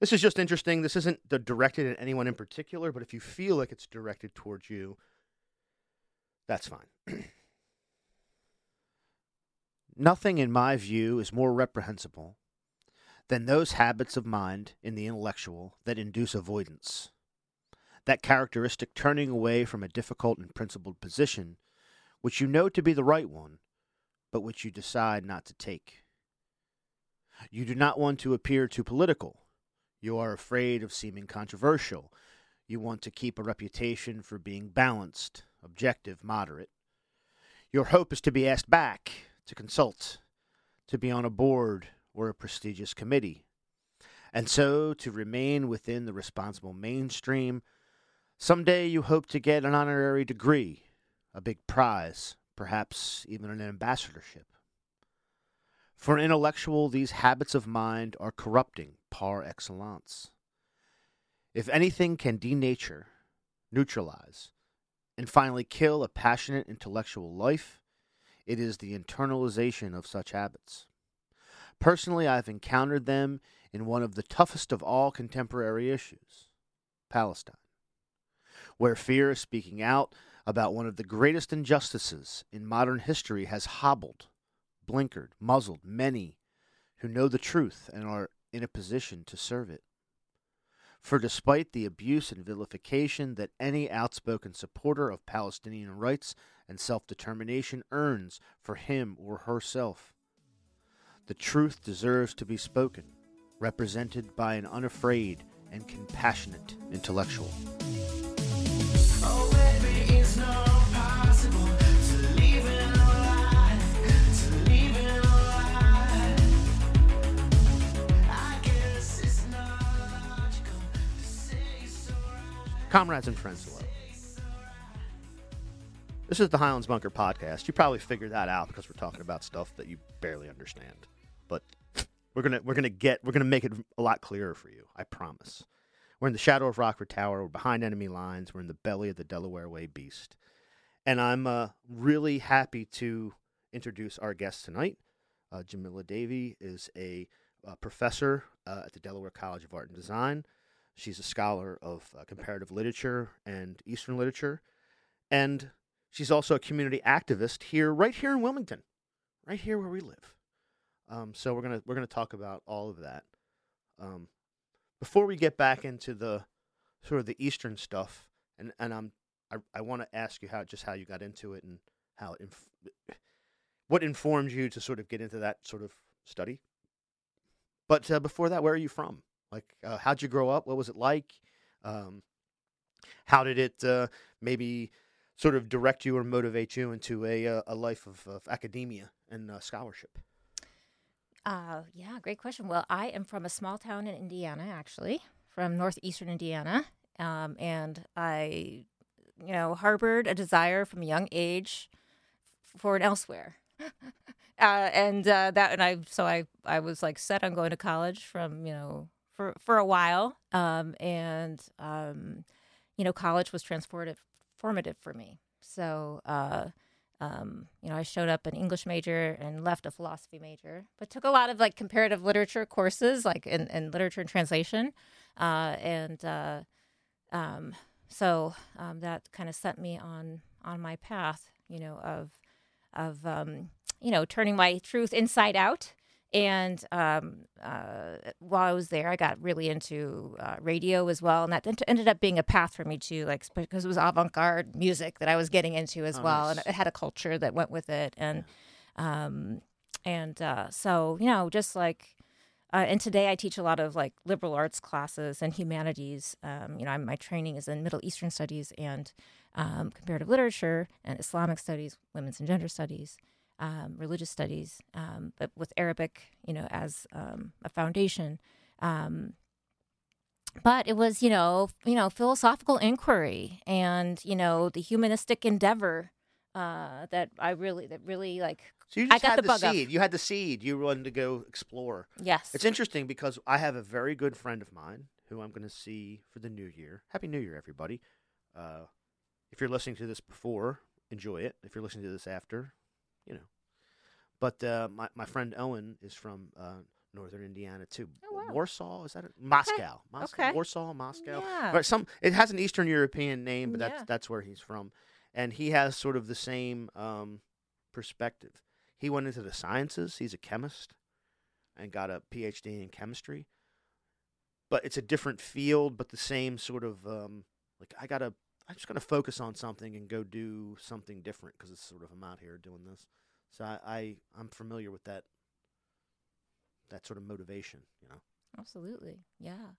This is just interesting. This isn't directed at anyone in particular, but if you feel like it's directed towards you, that's fine. Nothing, in my view, is more reprehensible than those habits of mind in the intellectual that induce avoidance. That characteristic turning away from a difficult and principled position, which you know to be the right one, but which you decide not to take. You do not want to appear too political. You are afraid of seeming controversial. You want to keep a reputation for being balanced, objective, moderate. Your hope is to be asked back, to consult, to be on a board or a prestigious committee, and so to remain within the responsible mainstream. Someday you hope to get an honorary degree, a big prize, perhaps even an ambassadorship. For an intellectual, these habits of mind are corrupting par excellence. If anything can denature, neutralize, and finally kill a passionate intellectual life, it is the internalization of such habits. Personally, I've encountered them in one of the toughest of all contemporary issues Palestine, where fear of speaking out about one of the greatest injustices in modern history has hobbled, blinkered, muzzled many who know the truth and are in a position to serve it. For despite the abuse and vilification that any outspoken supporter of Palestinian rights and self determination earns for him or herself, the truth deserves to be spoken, represented by an unafraid and compassionate intellectual. Oh, Comrades and friends, hello. This is the Highlands Bunker podcast. You probably figured that out because we're talking about stuff that you barely understand. But we're gonna we're gonna get we're gonna make it a lot clearer for you. I promise. We're in the shadow of Rockford Tower. We're behind enemy lines. We're in the belly of the Delaware Way beast. And I'm uh, really happy to introduce our guest tonight. Uh, Jamila Davey is a uh, professor uh, at the Delaware College of Art and Design. She's a scholar of uh, comparative literature and Eastern literature, and she's also a community activist here, right here in Wilmington, right here where we live. Um, so we're gonna we're gonna talk about all of that. Um, before we get back into the sort of the Eastern stuff, and and I'm I, I want to ask you how just how you got into it and how it inf- what informed you to sort of get into that sort of study. But uh, before that, where are you from? Like, uh, how'd you grow up? What was it like? Um, how did it uh, maybe sort of direct you or motivate you into a uh, a life of, of academia and uh, scholarship? Uh, yeah, great question. Well, I am from a small town in Indiana, actually, from northeastern Indiana, um, and I, you know, harbored a desire from a young age for an elsewhere. uh, and uh, that, and I, so I, I was like set on going to college from, you know, for for a while, um, and um, you know, college was transformative, formative for me. So. Uh, um, you know, I showed up an English major and left a philosophy major, but took a lot of like comparative literature courses, like in, in literature and translation. Uh, and uh, um, so um, that kind of set me on on my path, you know, of of um, you know turning my truth inside out. And um, uh, while I was there, I got really into uh, radio as well, and that ent- ended up being a path for me too, like because it was avant-garde music that I was getting into as Oh, well, nice. and it had a culture that went with it, and um, and uh, so you know, just like uh, and today I teach a lot of like liberal arts classes and humanities. Um, you know, I'm, my training is in Middle Eastern studies and um, comparative literature and Islamic studies, women's and gender studies, um, religious studies, um, but with Arabic, you know, as um, a foundation. Um, but it was, you know, you know, philosophical inquiry and you know the humanistic endeavor uh, that I really, that really like. So you I got had the the, bug up. seed. You had the seed. You wanted to go explore. Yes. It's interesting because I have a very good friend of mine who I'm going to see for the new year. Happy New Year, everybody. Uh, if you're listening to this before, enjoy it. If you're listening to this after, you know. But uh, my, my friend Owen is from uh, northern Indiana, too. Oh, wow. Warsaw. Is that it? Moscow? Moscow, Okay. Warsaw, Moscow. Yeah. Right, some it has an Eastern European name, but that's Yeah. that's where he's from, and he has sort of the same um, perspective. He went into the sciences. He's a chemist, and got a PhD in chemistry. But it's a different field, but the same sort of um, like I gotta. I'm just gonna focus on something and go do something different because it's sort of I'm out here doing this. So I, I I'm familiar with that. That sort of motivation, you know. Absolutely. Yeah.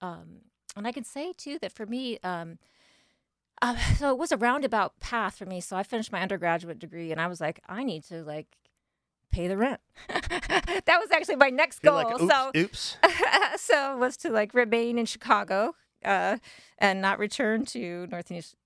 Um, and I can say too that for me, um, uh, so it was a roundabout path for me. So I finished my undergraduate degree, and I was like, I need to like pay the rent. that was actually my next You're goal. like, oops, so oops. so was to like remain in Chicago uh, and not return to northeast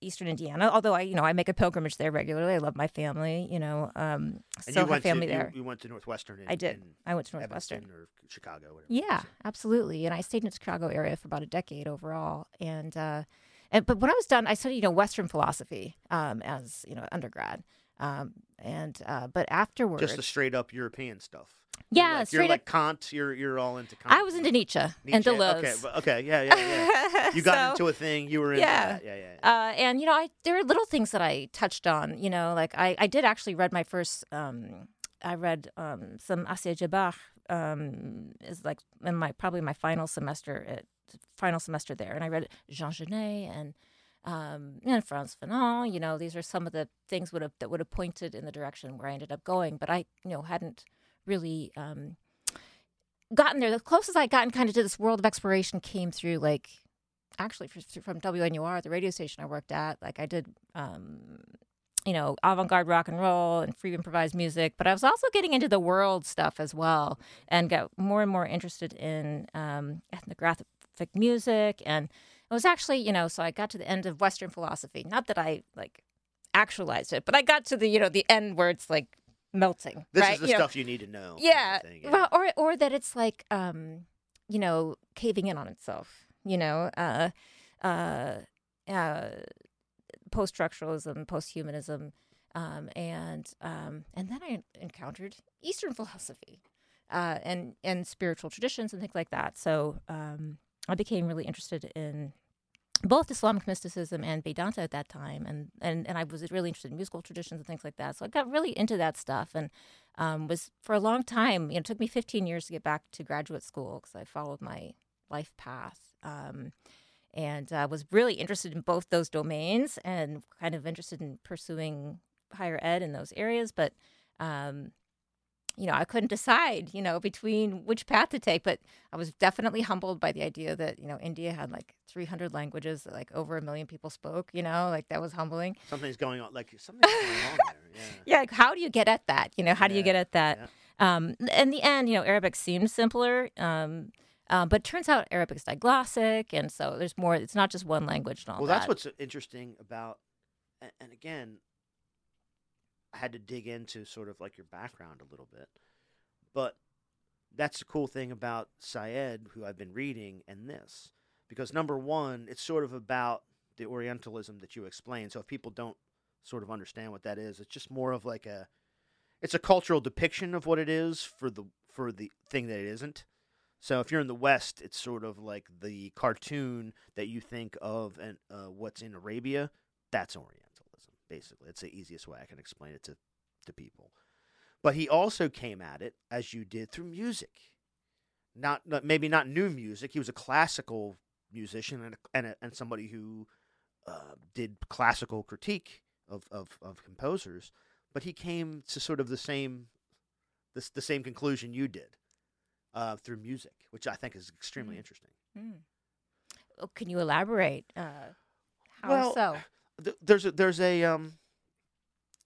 eastern Indiana. Although I, you know, I make a pilgrimage there regularly. I love my family. You know, um, still you have went family to, there. You, went to Northwestern. In, I did. I went to Northwestern. Evanston or Chicago. Whatever. Yeah, absolutely. And I stayed in the Chicago area for about a decade overall. And uh, and but when I was done, I studied you know Western philosophy um, as you know undergrad. Um, and uh, but afterwards, Just the straight up European stuff. yeah, you're like, you're like up. Kant. You're you're all into Kant. I was into Nietzsche, and Deleuze. Okay, but- okay, yeah, yeah, yeah. You got So- into a thing. You were into yeah. that. Yeah, yeah. yeah. Uh, and you know, I there are little things that I touched on. You know, like I, I did actually read my first. Um, I read um, some Assia Djebar. Um, is like in my probably my final semester at final semester there, and I read Jean Genet and um, and Frantz Fanon. You know, these are some of the things would have that would have pointed in the direction where I ended up going. But I, you know, hadn't really um, gotten there. The closest I'd gotten kind of to this world of exploration came through like actually from WNUR, the radio station I worked at. Like I did, um, you know, avant-garde rock and roll and free improvised music, but I was also getting into the world stuff as well, and got more and more interested in um, ethnographic music. And it was actually, you know, so I got to the end of Western philosophy. Not that I like actualized it, but I got to the, you know, the end where it's like melting. This right? is the You know, stuff you need to know. kind of yeah, thing, yeah. well, or or that it's like um, you know, caving in on itself. You know, uh, uh, uh, post structuralism, post humanism, um, and um, and then I encountered Eastern philosophy, uh, and and spiritual traditions and things like that. So um, I became really interested in both Islamic mysticism and Vedanta at that time, and, and and I was really interested in musical traditions and things like that. So I got really into that stuff, and um, was for a long time. You know, it took me 15 years to get back to graduate school because I followed my life path, um, and uh, was really interested in both those domains, and kind of interested in pursuing higher ed in those areas, but. Um, you know, I couldn't decide, you know, between which path to take, but I was definitely humbled by the idea that, you know, India had like 300 languages that like over a million people spoke, you know, like that was humbling. Something's going on. Like something's going on there. Yeah. Yeah, like how do you get at that? You know, how do you get at that? yeah. Um, in the end, you know, Arabic seemed simpler, um, uh, but turns out Arabic is diglossic, and so there's more. It's not just one language and all Well, that. that's what's interesting about, and again, I had to dig into sort of like your background a little bit, but that's the cool thing about Said, who I've been reading, and this, because number one, it's sort of about the Orientalism that you explain. So if people don't sort of understand what that is, it's just more of like a, it's a cultural depiction of what it is for the for the thing that it isn't. So if you're in the West, it's sort of like the cartoon that you think of and uh, what's in Arabia. That's Orientalism, basically. It's the easiest way I can explain it to, to people. But he also came at it as you did through music, not, not maybe not new music. He was a classical musician and a, and, a, and somebody who uh, did classical critique of, of, of composers. But he came to sort of the same the, the same conclusion you did uh, through music, which I think is extremely Mm. interesting. Hmm. Oh, can you elaborate? Uh, how Well, so? Th- there's a, there's a um,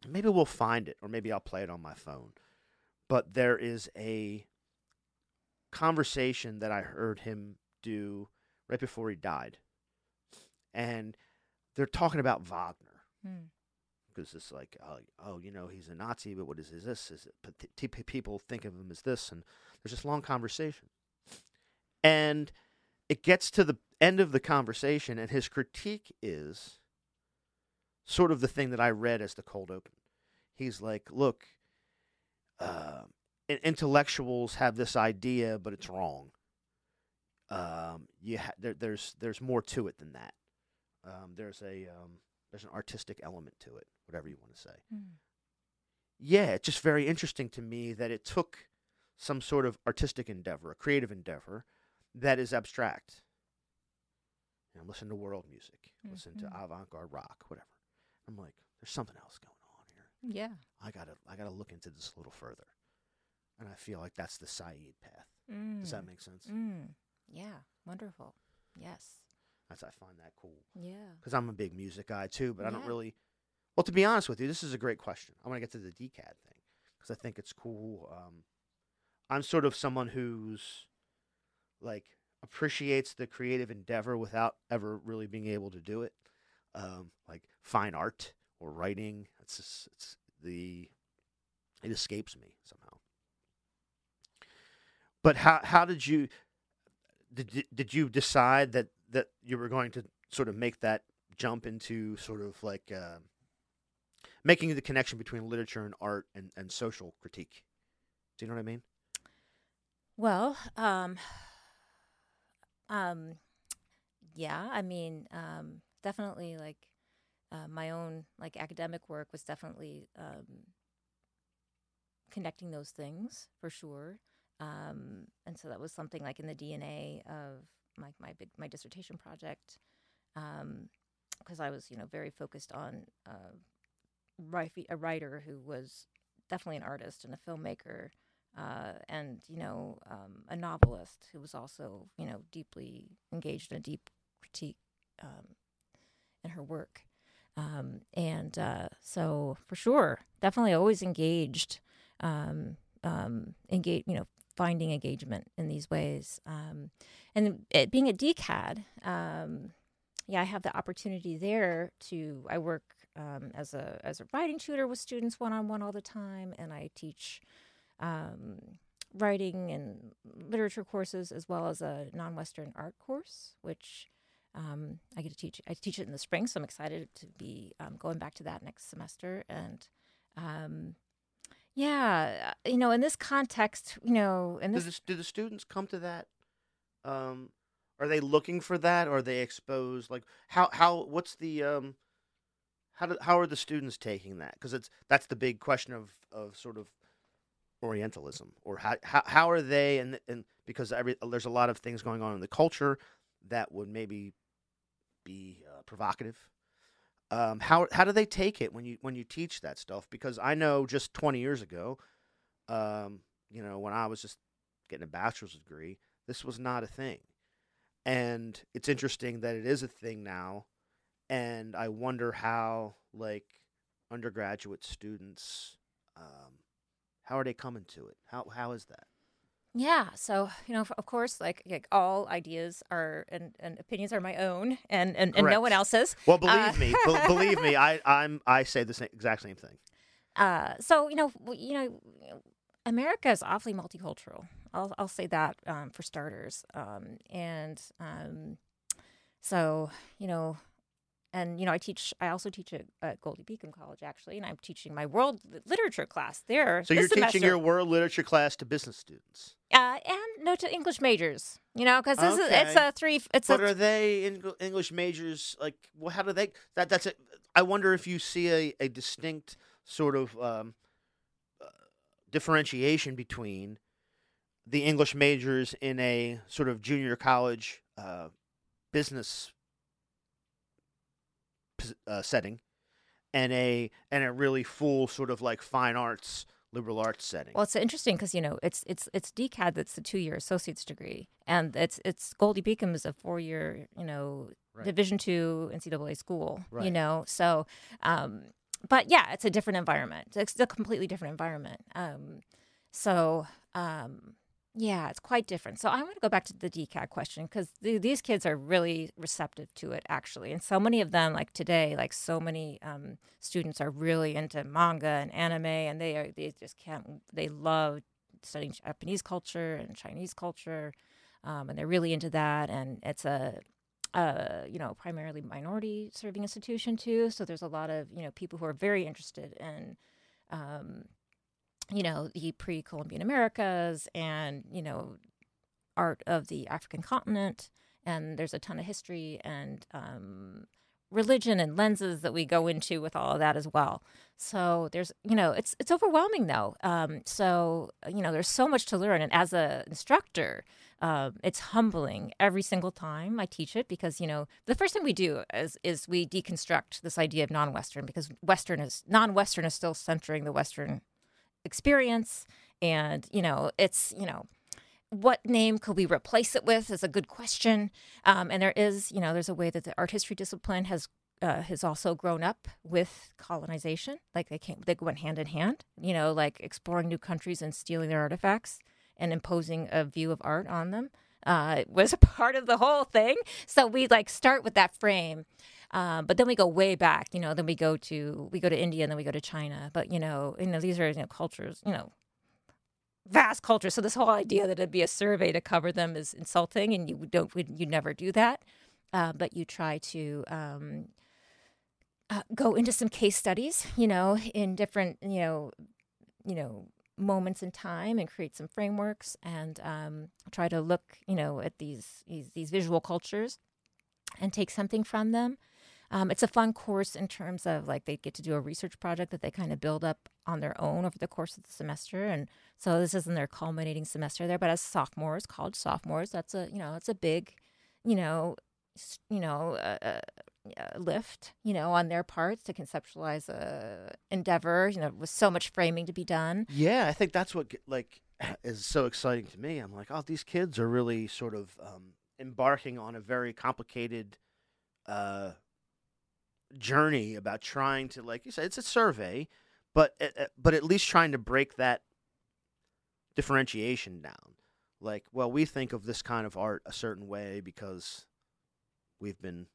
maybe we'll find it, or maybe I'll play it on my phone. But there is a conversation that I heard him do right before he died, and they're talking about Wagner. Hmm. because it's like, oh, oh, you know, he's a Nazi, but what is, is this? Is it, t- people think of him as this, and there's this long conversation, and it gets to the end of the conversation, and his critique is sort of the thing that I read as the cold open. He's like, look, uh, intellectuals have this idea, but it's wrong. um, you ha- there, there's there's more to it than that. Um, there's a um, there's an artistic element to it, whatever you want to say. Mm. Yeah, it's just very interesting to me that it took some sort of artistic endeavor, a creative endeavor, that is abstract. You know, listen to world music, listen to Mhm. avant-garde rock, whatever. I'm like, there's something else going on here. Yeah. I gotta, I gotta look into this a little further. And I feel like that's the Said path. Mm. Does that make sense? Mm. Yeah. Wonderful. Yes. That's I find that cool Yeah. because I'm a big music guy too. But I don't really. Well, to be honest with you, this is a great question. I want to get to the DCAD thing because I think it's cool. Um, I'm sort of someone who's like appreciates the creative endeavor without ever really being able to do it. Um, like fine art or writing, it's just, it's the it escapes me somehow. But how how did you did did you decide that that you were going to sort of make that jump into sort of like uh, making the connection between literature and art and, and social critique? Do you know what I mean? Well, um, um, yeah, I mean, um, definitely like uh, my own like academic work was definitely um, connecting those things for sure. Um, and so that was something like in the DNA of my my big my dissertation project, because I was you know very focused on uh, a writer who was definitely an artist and a filmmaker uh, and you know um, a novelist who was also you know deeply engaged in a deep critique um, in her work um, and uh, so for sure definitely always engaged um, um, engage you know finding engagement in these ways. Um, and it, being a DCAD um, yeah i have the opportunity there to i work um, as a as a writing tutor with students one on one all the time and i teach writing and literature courses as well as a non-Western art course, which um, I get to teach. I teach it in the spring, so I'm excited to be um, going back to that next semester. And um, yeah, uh, you know, in this context, you know, in Do the, do the students come to that? Um, are they looking for that? Or are they exposed? Like how how what's the um, how do, how are the students taking that? Because it's that's the big question of of sort of Orientalism, or how how, how are they and and because every there's a lot of things going on in the culture that would maybe be uh, provocative. Um, how how do they take it when you when you teach that stuff? Because I know just 20 years ago, um, you know, when I was just getting a bachelor's degree, this was not a thing, and it's interesting that it is a thing now, and I wonder how like undergraduate students, um, how are they coming to it? How how is that? Yeah. So, you know, of course, like, like all ideas are and, and opinions are my own and, and, and no one else's. Well, believe Uh, me, be- believe me, I I'm I say the same, exact same thing. Uh, so, you know, you know, America is awfully multicultural. I'll, I'll say that um, for starters. Um, and um, so, you know, and you know, I teach. I also teach at, at Goldey-Beacom College, actually, and I'm teaching my world literature class there. So you're teaching your world literature class to business students. uh, and no to English majors. You know, because this is it's a three. It's But a are they English majors? Like, well, how do they? That that's it. I wonder if you see a, a distinct sort of um, uh, differentiation between the English majors in a sort of junior college uh, business uh, setting, and a and a really full sort of like fine arts liberal arts setting. Well, it's interesting because you know it's it's it's DCAD that's the two year associate's degree, and it's it's Goldey-Beacom is a four year you know Right. Division two NCAA school. You know, so um, but yeah, it's a different environment. It's a completely different environment. Um, so um, yeah, it's quite different. So I want to go back to the DCAD question because th- these kids are really receptive to it actually, and so many of them like today, like so many um, students are really into manga and anime, and they are they just can't they love studying Japanese culture and Chinese culture, um, and they're really into that, and it's a uh, you know, primarily minority serving institution too. So there's a lot of you know people who are very interested in, um, you know, the pre-Columbian Americas and you know, art of the African continent, and there's a ton of history and um, religion and lenses that we go into with all of that as well. So there's, you know, it's it's overwhelming though. Um, so you know, there's so much to learn, and as a instructor, um, it's humbling every single time I teach it because you know the first thing we do is is we deconstruct this idea of non-Western because Western is non-Western is still centering the Western experience, and you know it's you know what name could we replace it with is a good question. Um, and there is, you know, there's a way that the art history discipline has uh, has also grown up with colonization. Like they came, they went hand in hand. You know, like exploring new countries and stealing their artifacts and imposing a view of art on them uh, was a part of the whole thing. So we like start with that frame. Um, but then we go way back, you know. Then we go to we go to India, and then we go to China. But you know, you know, these are you know cultures, you know, vast culture. So this whole idea that it'd be a survey to cover them is insulting, and you don't you never do that. Uh, but you try to um, uh, go into some case studies, you know, in different you know you know moments in time and create some frameworks and um, try to look you know at these, these these visual cultures and take something from them. Um, it's a fun course in terms of like they get to do a research project that they kind of build up on their own over the course of the semester, and so this isn't their culminating semester there. But as sophomores, college sophomores, that's a you know it's a big, you know, you know, uh, uh, lift, you know, on their parts to conceptualize a endeavor. You know, with so much framing to be done. Yeah, I think that's what like is so exciting to me. I'm like, oh, these kids are really sort of um, embarking on a very complicated uh, journey about trying to, like you said, it's a survey, but but at least trying to break that differentiation down. Like, well, we think of this kind of art a certain way because we've been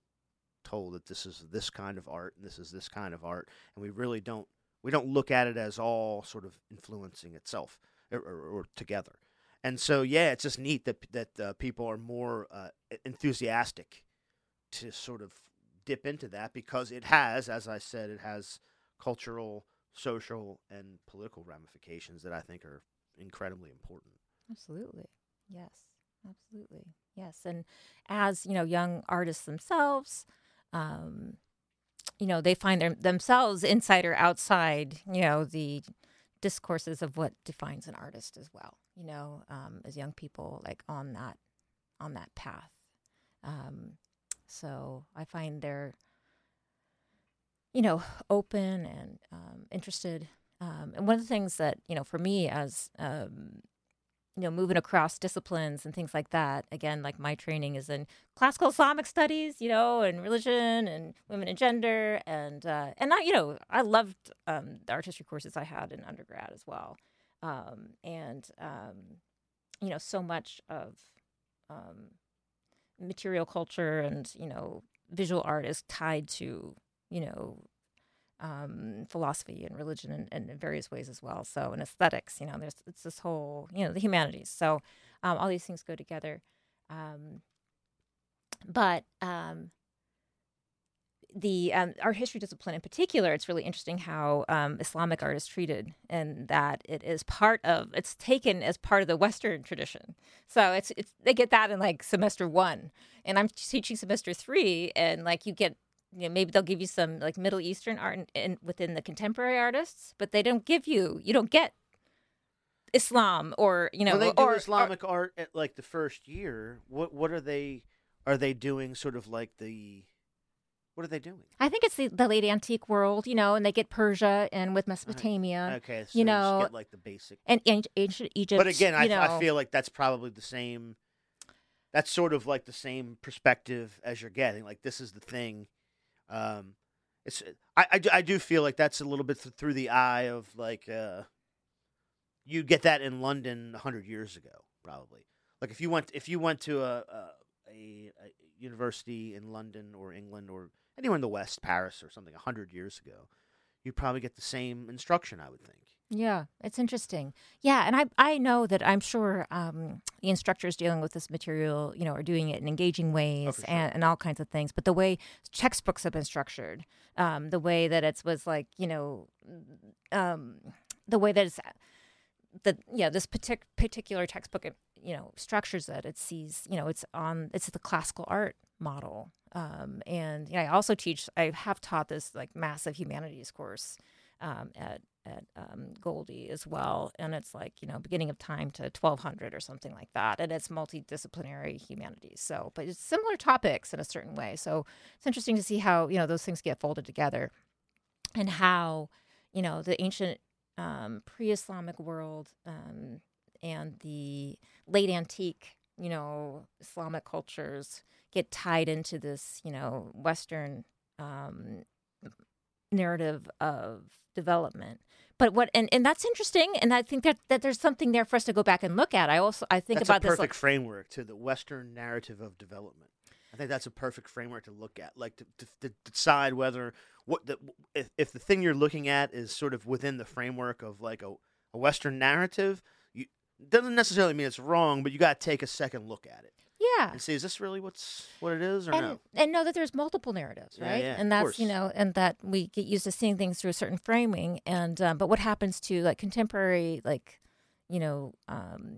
told that this is this kind of art and this is this kind of art, and we really don't we don't look at it as all sort of influencing itself or, or, or together. And so, yeah, it's just neat that that uh, people are more uh, enthusiastic to sort of dip into that because it has, as I said, it has cultural, social, and political ramifications that I think are incredibly important. Absolutely. Yes. Absolutely. Yes. And as, you know, young artists themselves, um, you know, they find their, themselves inside or outside, you know, the discourses of what defines an artist as well, you know, um, as young people like on that, on that path. Um, so I find they're, you know, open and um, interested. Um, and one of the things that, you know, for me as, um, you know, moving across disciplines and things like that. Again, like my training is in classical Islamic studies, you know, and religion and women and gender, and uh, and I, you know, I loved um, the art history courses I had in undergrad as well, um, and um, you know, so much of um, material culture and you know, visual art is tied to you know um, philosophy and religion and, and in various ways as well. So, and aesthetics, you know, there's it's this whole, you know, the humanities. So, um, all these things go together. Um, but um, the um, art history discipline in particular, it's really interesting how um, Islamic art is treated, and that it is part of, it's taken as part of the Western tradition. So it's it's they get that in like semester one, and I'm teaching semester three, and like you get you know, maybe they'll give you some like Middle Eastern art in, in, within the contemporary artists, but they don't give you you don't get Islam or you know do or, or- Islamic art at like the first year, what what are they? Are they doing sort of like the? What are they doing? I think it's the, the late antique world, you know, and they get Persia and with Mesopotamia Okay, so you know, get like the basic. and ancient Egypt. But again, I, know, I feel like that's probably the same. That's sort of like the same perspective as you're getting. Like this is the thing. Um, it's I, I, do- I do feel like that's a little bit th- through the eye of like uh, you get that in London hundred years ago, probably. Like if you went if you went to a a, a, a university in London or England or anywhere in the West, Paris or something, hundred years ago, you'd probably get the same instruction. I would think. Yeah, it's interesting. Yeah, and I I know that I'm sure um, the instructors dealing with this material, you know, are doing it in engaging ways for sure. and, and all kinds of things. But the way textbooks have been structured, um, the way that it was like, you know, um, the way that it's that yeah, this partic- particular textbook, you know structures it it sees you know it's on it's the classical art model um, and you know, i also teach i have taught this like massive humanities course um, at at um, Goldey as well and it's like you know beginning of time to 1200 or something like that and it's multidisciplinary humanities so but it's similar topics in a certain way so it's interesting to see how you know those things get folded together and how you know the ancient um, pre-islamic world um, and the late antique, you know, Islamic cultures get tied into this, you know, Western um, narrative of development. But what and, and that's interesting, and I think that, that there's something there for us to go back and look at. I also I think that's about a this perfect like, framework to the Western narrative of development. I think that's a perfect framework to look at, like to, to, to decide whether what the if, if the thing you're looking at is sort of within the framework of like a, a Western narrative. Doesn't necessarily mean it's wrong, but you got to take a second look at it yeah. and see is this really what's what it is or and, no? and know that there's multiple narratives, right? yeah, and of that's you know, and that we get used to seeing things through a certain framing. And um, but what happens to like contemporary, like you know, um,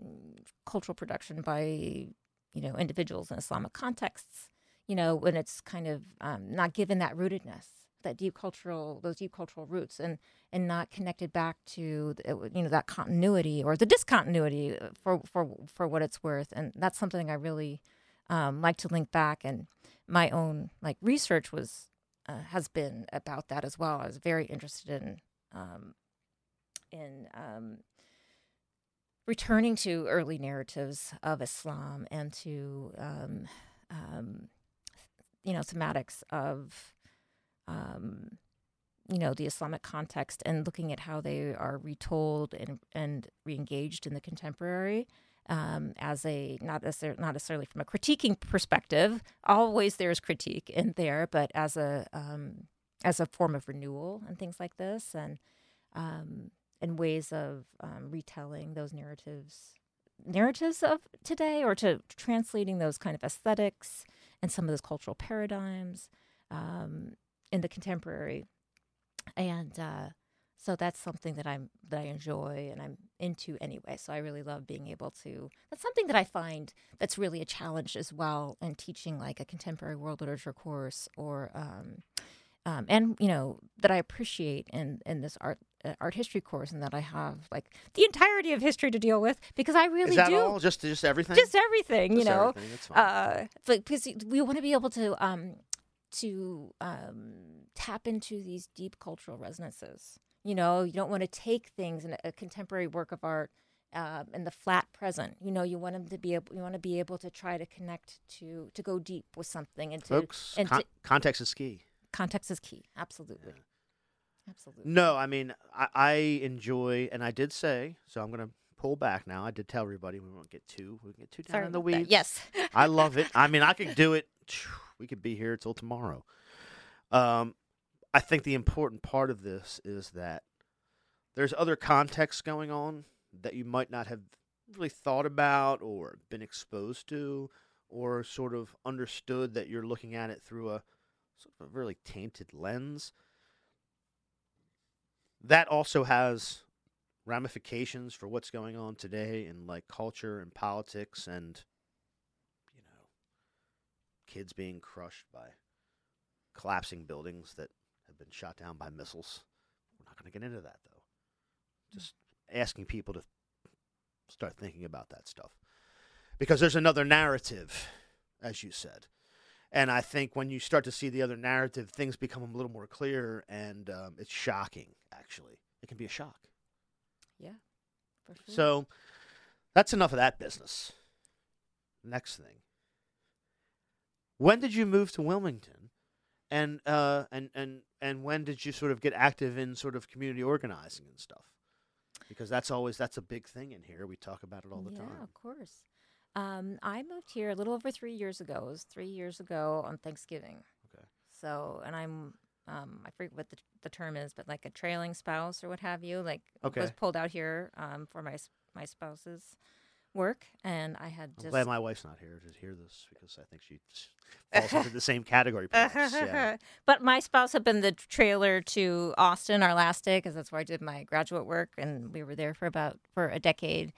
cultural production by you know individuals in Islamic contexts, you know, when it's kind of um, not given that rootedness, that deep cultural, those deep cultural roots, and and not connected back to the- you know that continuity or the discontinuity uh, for for for what it's worth. And that's something I really um, like to link back and my own like research was uh, has been about that as well. I was very interested in um, in um, returning to early narratives of Islam and to um, um, you know thematics of um, you know the Islamic context and looking at how they are retold and and reengaged in the contemporary um, as a not necessarily not necessarily from a critiquing perspective. Always there's critique in there, but as a um, as a form of renewal and things like this, and um, and ways of um, retelling those narratives narratives of today, or to translating those kind of aesthetics and some of those cultural paradigms um, in the contemporary, and uh, so that's something that I'm that I enjoy and I'm into anyway. So I really love being able to. That's something that I find that's really a challenge as well in teaching like a contemporary world literature course or. Um, um, and you know that I appreciate in in this art uh, art history course, and that I have like the entirety of history to deal with because I really Is that do all? Just just everything? just everything, you know everything, uh but because we want to be able to um to um tap into these deep cultural resonances. You know you don't want to take things in a, contemporary work of art um, in the flat present. You know you want them to be able you want to be able to try to connect to to go deep with something and to Folks, and con- to, context is key. context is key. Absolutely. Absolutely. No, I mean I, I enjoy, and I did say so. I'm gonna pull back now. I did tell everybody we won't get too we can get too down Sorry in the weeds. yes I love it. I mean, I could do it. We could be here till tomorrow. Um, I think the important part of this is that there's other contexts going on that you might not have really thought about or been exposed to or sort of understood that you're looking at it through a sort of a really tainted lens. That also has ramifications for what's going on today in like culture and politics and you know kids being crushed by collapsing buildings that have been shot down by missiles. We're not going to get into that though. Just asking people to start thinking about that stuff. Because there's another narrative, as you said. And I think when you start to see the other narrative, things become a little more clear and um, it's shocking, actually. It can be a shock. Yeah for sure. So that's enough of that business. Next thing. When did you move to Wilmington? And uh and and and when did you sort of get active in sort of community organizing and stuff? Because that's always that's a big thing in here. We talk about it all the yeah, time. Yeah, of course. Um, I moved here a little over three years ago. It was three years ago on Thanksgiving. Okay. So, and I'm, um, I forget what the, the term is, but like a trailing spouse or what have you. Like, Okay. was pulled out here um, for my my spouse's work, and I had I'm glad my wife's not here to hear this because I think she falls into the same category. Yeah. but my spouse had been the trailer to Austin our last day because that's where I did my graduate work, and we were there for about for a decade.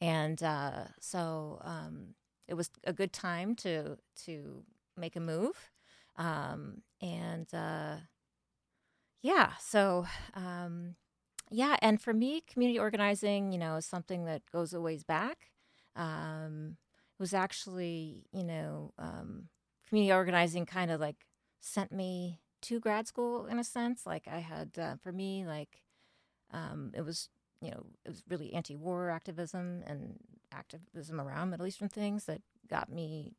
and uh, so um, it was a good time to to make a move, um, and uh, yeah, so um, yeah, and for me, community organizing, you know, is something that goes a ways back. Um, it was actually, you know, um, community organizing kind of like sent me to grad school in a sense. Like I had, uh, for me, like um, it was, you know, it was really anti-war activism and activism around Middle Eastern things that got me.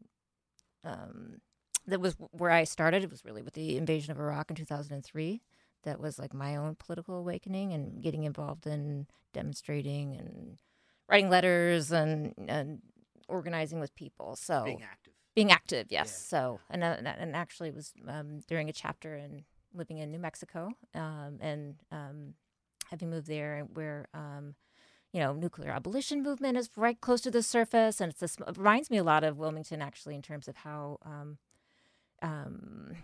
Um, that was where I started. It was really with the invasion of Iraq in 2003 that was like my own political awakening and getting involved in demonstrating and writing letters and and organizing with people. So Being active. being active, yes. Yeah. So and uh, and actually was um, during a chapter in living in New Mexico um, and um, having moved there where. Um, you know, nuclear abolition movement is right close to the surface, and it's this, it reminds me a lot of Wilmington, actually, in terms of how um, um,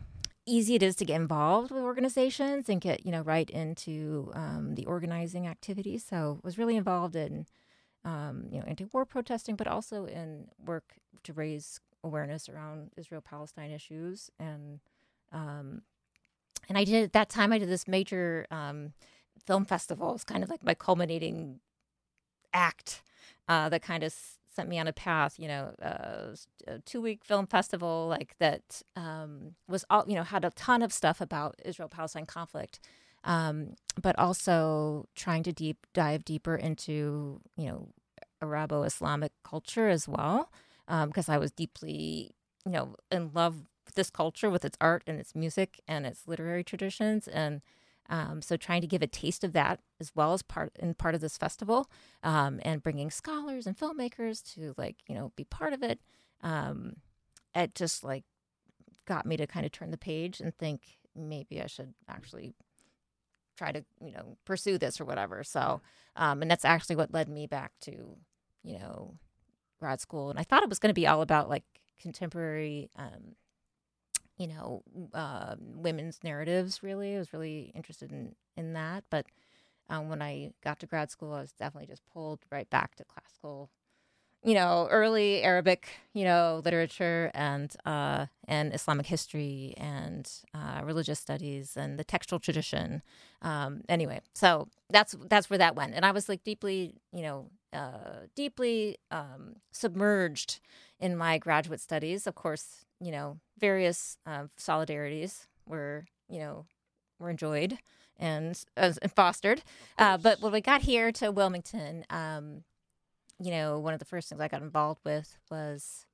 easy it is to get involved with organizations and get you know right into um, the organizing activities. So was really involved in um, you know anti-war protesting, but also in work to raise awareness around Israel-Palestine issues and um, and I did at that time I did this major um, film festival. It's kind of like my culminating act uh, that kind of sent me on a path. You know, uh, a two-week film festival like that um, was all you know had a ton of stuff about Israel-Palestine conflict, um, but also trying to deep dive deeper into you know Arabo-Islamic culture as well, because I was deeply you know in love with this culture, with its art and its music and its literary traditions, and um, so trying to give a taste of that as well as part in part of this festival, um, and bringing scholars and filmmakers to like you know be part of it. Um, it just like got me to kind of turn the page and think maybe I should actually try to you know pursue this or whatever. So, um, and that's actually what led me back to you know grad school, and I thought it was going to be all about like contemporary. Um, you know, uh, women's narratives. Really, I was really interested in in that. But um, when I got to grad school, I was definitely just pulled right back to classical, you know, early Arabic, you know, literature and uh, and Islamic history and uh, religious studies and the textual tradition. Um, anyway, so that's that's where that went, and I was like deeply, you know, uh, deeply um, submerged in my graduate studies. Of course, you know, various uh, solidarities were, you know, were enjoyed and, uh, and fostered. Uh, but when we got here to Wilmington, um, you know, one of the first things I got involved with was,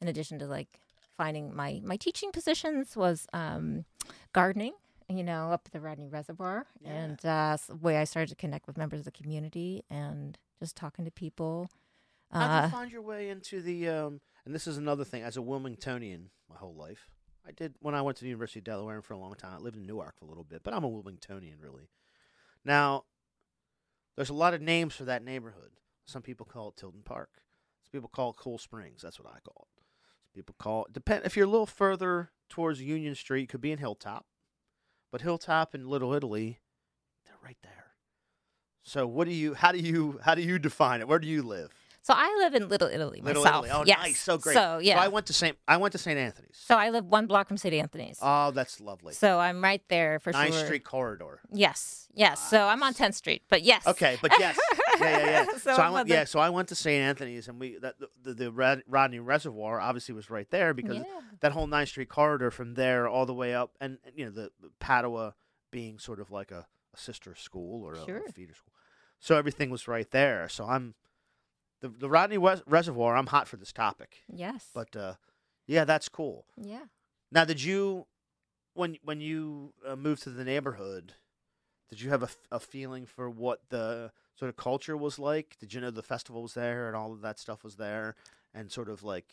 in addition to like finding my my teaching positions, was um, gardening. You know, up at the Rodney Reservoir, Yeah. and uh, the way I started to connect with members of the community and just talking to people. How'd Uh, you find your way into the? Um, and this is another thing. As a Wilmingtonian, my whole life, I did when I went to the University of Delaware and for a long time. I lived in Newark for a little bit, but I'm a Wilmingtonian, really. Now, there's a lot of names for that neighborhood. Some people call it Tilton Park. Some people call it Cool Springs. That's what I call it. Some people call it depend. If you're a little further towards Union Street, it could be in Hilltop, but Hilltop and Little Italy, they're right there. So, what do you? How do you? How do you define it? Where do you live? So I live in Little Italy Little myself. Italy. Oh, yes. nice. So great. So yeah. So I went to St. I went to St. Anthony's. So I live one block from St. Anthony's. oh, that's lovely. so I'm right there for Ninth sure. Street corridor. Yes, yes. So I'm on 10th Street, but yes. Okay, but yes, yeah, yeah, yeah. So so I went, the- yeah, so I went to St. Anthony's, and we that the, the, the Rod- Rodney Reservoir obviously was right there because Yeah. that whole Ninth Street corridor from there all the way up, and you know the, the Padua being sort of like a, a sister school or a, Sure. a feeder school, so everything was right there. So I'm the the Rodney Wes- Reservoir. I'm hot for this topic, Yes. but uh, yeah, that's cool. yeah. Now, did you, when when you uh, moved to the neighborhood, did you have a, f- a feeling for what the sort of culture was like? Did you know the festival was there and all of that stuff was there, and sort of like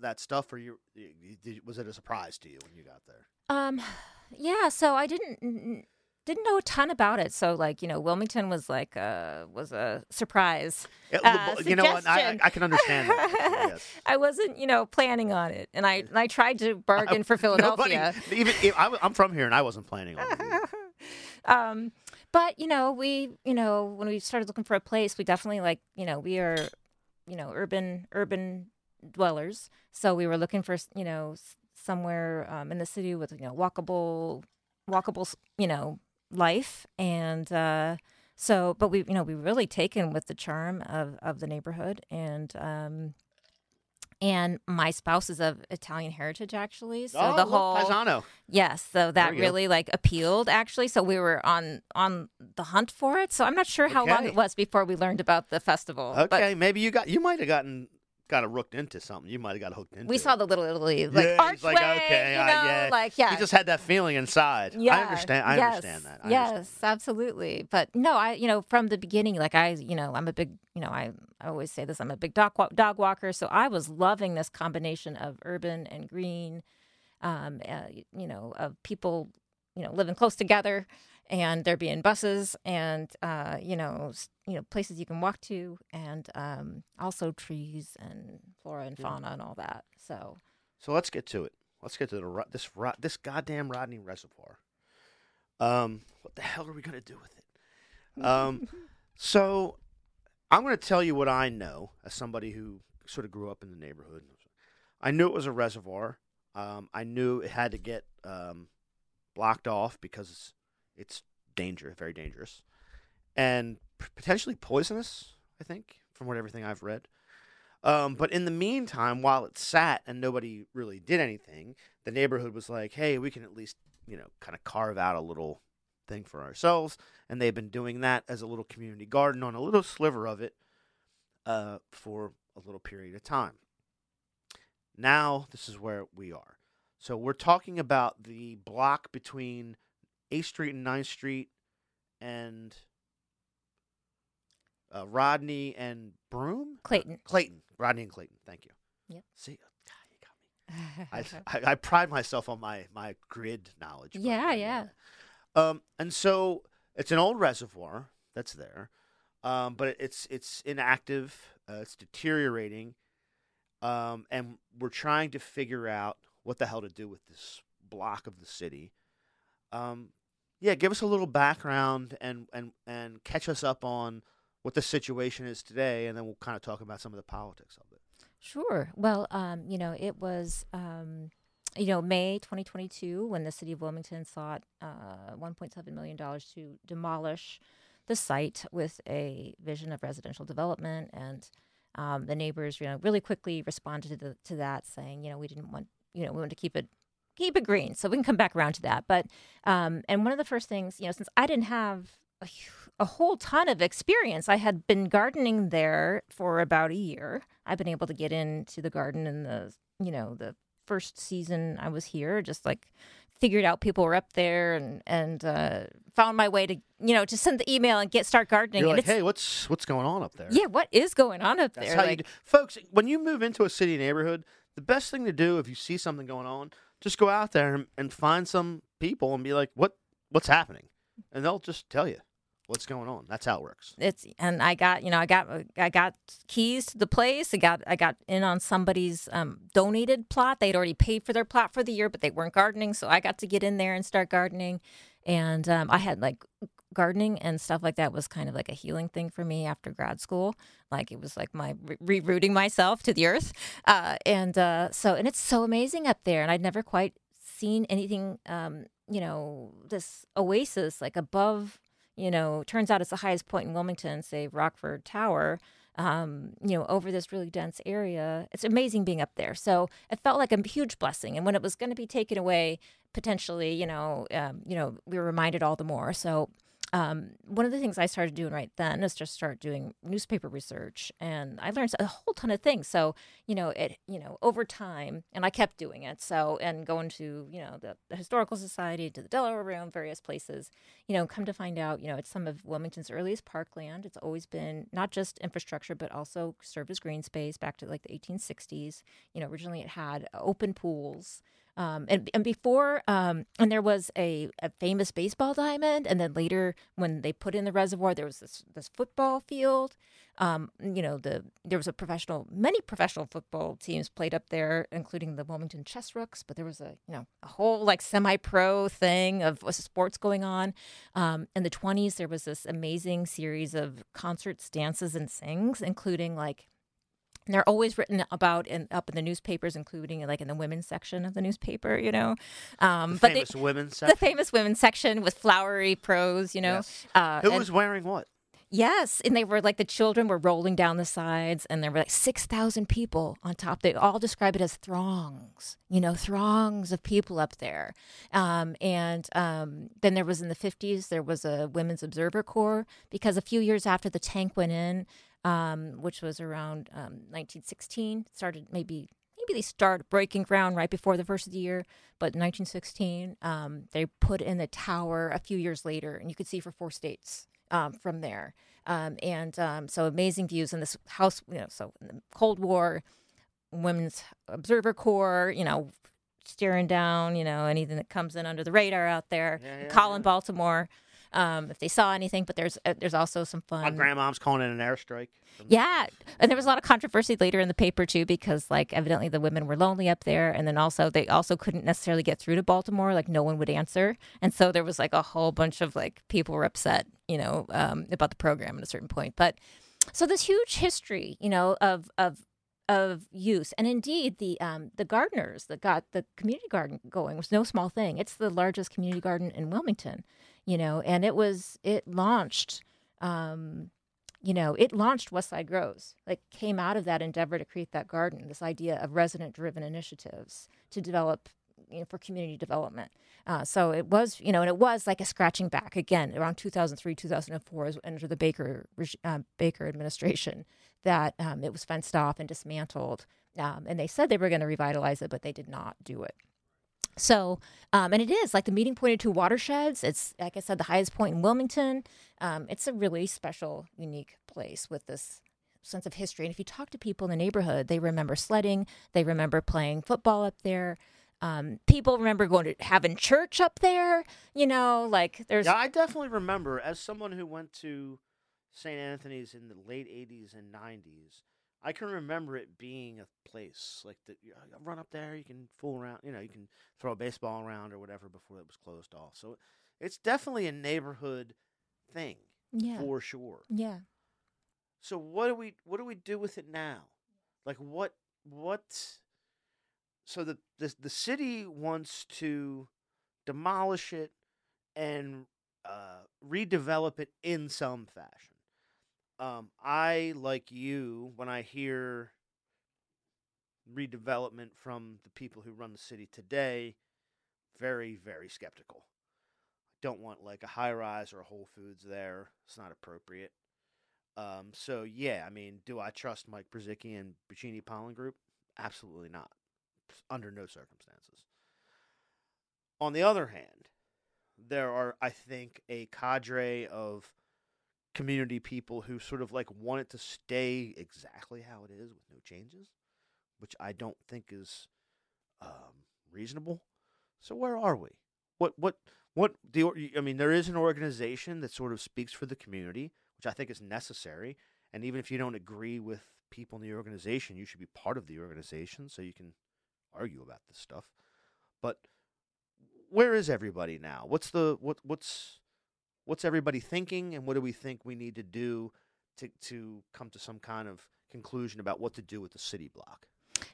that stuff, or you, you, did, was it a surprise to you when you got there? Um, yeah. So I didn't didn't know a ton about it. So like you know, Wilmington was like uh was a surprise. It- Uh, you know what? I, I, can understand that. yes. I wasn't you know planning on it, and I and I tried to bargain for Nobody- Philadelphia. even if, I, am from here, and I wasn't planning on it. um, but you know, we you know when we started looking for a place, we definitely like you know we are you know urban urban dwellers. So we were looking for you know somewhere um, in the city with you know walkable walkable you know life and. Uh, so, but we, you know, we really taken with the charm of, of the neighborhood, and um, and my spouse is of Italian heritage, actually. So oh, the whole Paisano. Yes, so that you go. really like appealed actually. So we were on on the hunt for it. So I'm not sure how long it was before we learned about the festival. but Okay, maybe you got you might have gotten got a rooked into something. You might have got hooked into. we it. saw the Little Italy like Yeah, archway, like, okay, you know, yeah. like yeah. You just had that feeling inside. yeah, I understand. I yes, understand that. I yes, understand. absolutely. But no, I you know from the beginning, like I you know I'm a big you know I I always say this I'm a big dog dog walker, so I was loving this combination of urban and green, um, uh, you know, of people you know living close together, and there being buses and uh, you know you know places you can walk to, and um, also trees and flora and fauna and all that. So So let's get to it. Let's get to the this this goddamn Rodney Reservoir. Um, what the hell are we gonna do with it? Um, so I'm gonna tell you what I know as somebody who sort of grew up in the neighborhood. I knew it was a reservoir. Um, I knew it had to get um, blocked off because it's, dangerous, very dangerous, and potentially poisonous. I think from what everything I've read. Um, but in the meantime, while it sat and nobody really did anything, the neighborhood was like, "Hey, we can at least, you know, kind of carve out a little thing for ourselves." And they've been doing that as a little community garden on a little sliver of it uh, for a little period of time. Now, this is where we are. So we're talking about the block between 8th Street and 9th Street and uh, Rodney and Broom? Clayton. Clayton. Rodney and Clayton. Thank you. Yep. See, God, you got me. I, I, I pride myself on my, my grid knowledge. Yeah, yeah. Um, and so it's an old reservoir that's there, um, but it's it's inactive. Uh, it's deteriorating, um, and we're trying to figure out what the hell to do with this block of the city. Um, yeah, give us a little background and and and catch us up on what the situation is today, and then we'll kind of talk about some of the politics of it. Sure. Well, um, you know, it was, um, you know, May 2022 when the city of Wilmington sought uh, 1.7 million dollars to demolish the site with a vision of residential development, and um, the neighbors, you know, really quickly responded to, the, to that, saying, you know, we didn't want, you know, we wanted to keep it keep it green. So we can come back around to that. But um, and one of the first things, you know, since I didn't have a, a whole ton of experience, I had been gardening there for about a year. I've been able to get into the garden in the you know the first season I was here, just like figured out people were up there and and uh, found my way to you know to send the email and get start gardening. You're and like, it's hey, what's what's going on up there? yeah, what is going on up That's there? how like. Folks, when you move into a city neighborhood, the best thing to do if you see something going on, just go out there and, and find some people and be like, "What what's happening?" And they'll just tell you what's going on. That's how it works. it's and I got you know I got I got keys to the place. I got I got in on somebody's um, donated plot. They'd already paid for their plot for the year, but they weren't gardening, so I got to get in there and start gardening. And um, I had like gardening and stuff like that was kind of like a healing thing for me after grad school. Like it was like my re- rerouting myself to the earth. Uh, and uh, so and it's so amazing up there, and I'd never quite seen anything. Um, you know, this oasis like above you know, turns out it's the highest point in Wilmington, say Rockford Tower, um, you know, over this really dense area. It's amazing being up there. So it felt like a huge blessing. And when it was going to be taken away, potentially, you know, um, you know, we were reminded all the more. So um, one of the things I started doing right then is just start doing newspaper research, and I learned a whole ton of things. So you know, it you know over time, and I kept doing it. So and going to you know the, the historical society, to the Delaware Room, various places. You know, come to find out, you know, it's some of Wilmington's earliest parkland. It's always been not just infrastructure, but also served as green space back to like the 1860s. You know, originally it had open pools. Um, and, and before, um, and there was a, a famous baseball diamond, and then later when they put in the reservoir, there was this this football field. Um, you know, the there was a professional, many professional football teams played up there, including the Wilmington Chess Rooks. But there was a you know a whole like semi-pro thing of sports going on. Um, in the twenties, there was this amazing series of concerts, dances, and sings, including like And they're always written about in up in the newspapers, including like in the women's section of the newspaper, you know. Um, The but famous women's the famous women's section with flowery prose, you know. Yes. Uh, Who and- was wearing what? Yes, and they were like the children were rolling down the sides, and there were like six thousand people on top. They all describe it as throngs, you know, throngs of people up there. Um, and um, then there was in the fifties, there was a Women's Observer Corps because a few years after the tank went in, um, which was around um, 1916, started maybe maybe they start breaking ground right before the first of the year, but 1916, um, they put in the tower a few years later, and you could see for four states um, from there. Um, and um, so amazing views in this house, you know, so in the Cold War, Women's Observer Corps, you know, staring down, you know, anything that comes in under the radar out there, Yeah, yeah, calling yeah. Baltimore um, if they saw anything. But there's uh, there's also some fun. My grandmom's calling it an airstrike. Yeah, and there was a lot of controversy later in the paper too, because like evidently the women were lonely up there, and then also they also couldn't necessarily get through to Baltimore, like no one would answer, and so there was like a whole bunch of like people were upset, you know, um, about the program at a certain point. But so this huge history, you know, of of of use, and indeed the um, the gardeners that got the community garden going was no small thing. It's the largest community garden in Wilmington, you know, and it was it launched. Um, you know, it launched West Side Grows, like came out of that endeavor to create that garden, this idea of resident driven initiatives to develop, you know, for community development. Uh, so it was, you know, and it was like a scratching back again around 2003, 2004, as under the Baker uh, Baker administration, that um, it was fenced off and dismantled. Um, and they said they were going to revitalize it, but they did not do it. So, um, and it is like the meeting point of two watersheds. It's, like I said, the highest point in Wilmington. Um, it's a really special, unique place with this sense of history. And if you talk to people in the neighborhood, they remember sledding, they remember playing football up there. Um, people remember going to having church up there. You know, like there's Yeah, I definitely remember as someone who went to St. Anthony's in the late 80s and 90s. I can remember it being a place like that. You know, run up there, you can fool around, you know, you can throw a baseball around or whatever before it was closed off. So it's definitely a neighborhood thing yeah, for sure. yeah. So what do we what do we do with it now? Like what what so the the the city wants to demolish it and uh, redevelop it in some fashion. Um, I like you when I hear redevelopment from the people who run the city today, very very skeptical. I Don't want like a high rise or a Whole Foods there. It's not appropriate. Um, so yeah, I mean, do I trust Mike Purzycki and Buccini/Pollin Group? Absolutely not, under no circumstances. On the other hand, there are, I think, a cadre of community people who sort of like want it to stay exactly how it is with no changes, which I don't think is um, reasonable. So where are we? What what what the I mean, there is an organization that sort of speaks for the community, which I think is necessary. And even if you don't agree with people in the organization, you should be part of the organization so you can argue about this stuff. But where is everybody now? What's the what what's what's everybody thinking and what do we think we need to do to to come to some kind of conclusion about what to do with the city block?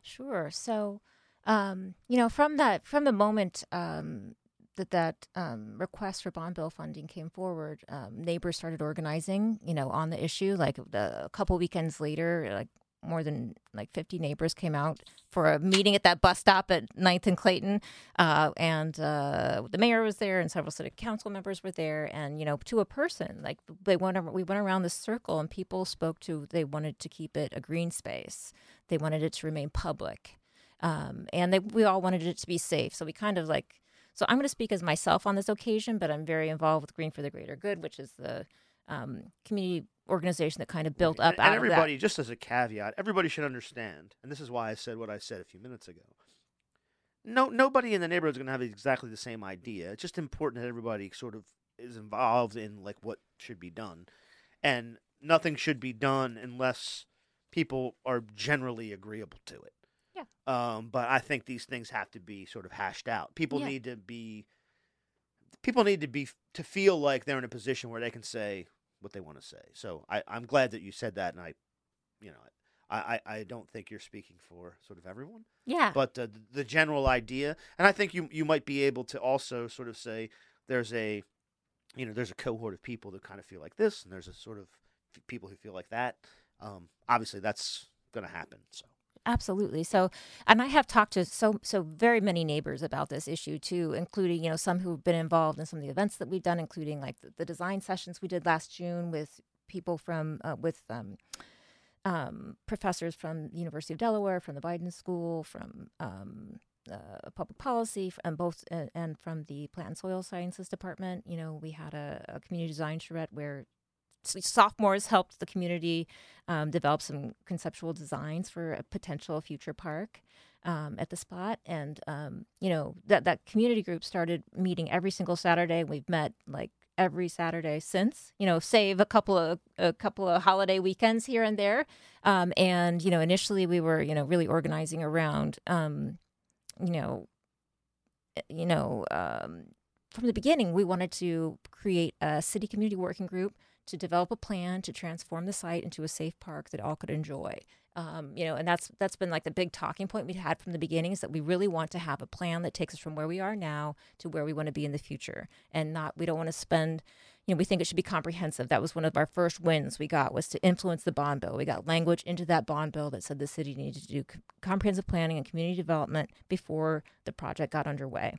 Sure. So, um, you know, from that from the moment um, that that um, request for bond bill funding came forward, um, neighbors started organizing. You know, on the issue. Like a couple weekends later, like more than like 50 neighbors came out for a meeting at that bus stop at 9th and Clayton. Uh, and uh, the mayor was there and several city council members were there. And, you know, to a person, like they went, we went around the circle and people spoke to, they wanted to keep it a green space. They wanted it to remain public. Um, and they, we all wanted it to be safe. So we kind of like, so I'm going to speak as myself on this occasion, but I'm very involved with Green for the Greater Good, which is the um, community organization that kind of built Right. up and, out and of that. everybody just as a caveat everybody should understand and this is why i said what i said a few minutes ago no nobody in the neighborhood is going to have exactly the same idea it's just important that everybody sort of is involved in like what should be done and nothing should be done unless people are generally agreeable to it Yeah. um but i think these things have to be sort of hashed out people Yeah. need to be people need to be to feel like they're in a position where they can say what they want to say. So I, I'm glad that you said that, and I, you know, I, I, I don't think you're speaking for sort of everyone, Yeah. but uh, th- the general idea, and I think you you might be able to also sort of say there's a, you know, there's a cohort of people that kind of feel like this, and there's a sort of people who feel like that. Um, obviously, that's going to happen. So Absolutely. So, and I have talked to so so very many neighbors about this issue too, including you know some who've been involved in some of the events that we've done, including like the, the design sessions we did last June with people from uh, with um, um, professors from the University of Delaware, from the Biden School, from um, uh, public policy, and both uh, and from the Plant and Soil Sciences Department. You know, we had a, a community design charrette where sophomores helped the community um, develop some conceptual designs for a potential future park um, at the spot. And um, you know that that community group started meeting every single Saturday. We've met like every Saturday since. You know, save a couple of a couple of holiday weekends here and there. Um, and you know, initially we were you know really organizing around um, you know eh, you know um, from the beginning we wanted to create a city community working group to develop a plan to transform the site into a safe park that all could enjoy. Um, you know, and that's that's been like the big talking point we had from the beginning is that we really want to have a plan that takes us from where we are now to where we want to be in the future, and not we don't want to spend. You know, we think it should be comprehensive. That was one of our first wins we got was to influence the bond bill. We got language into that bond bill that said the city needed to do comprehensive planning and community development before the project got underway.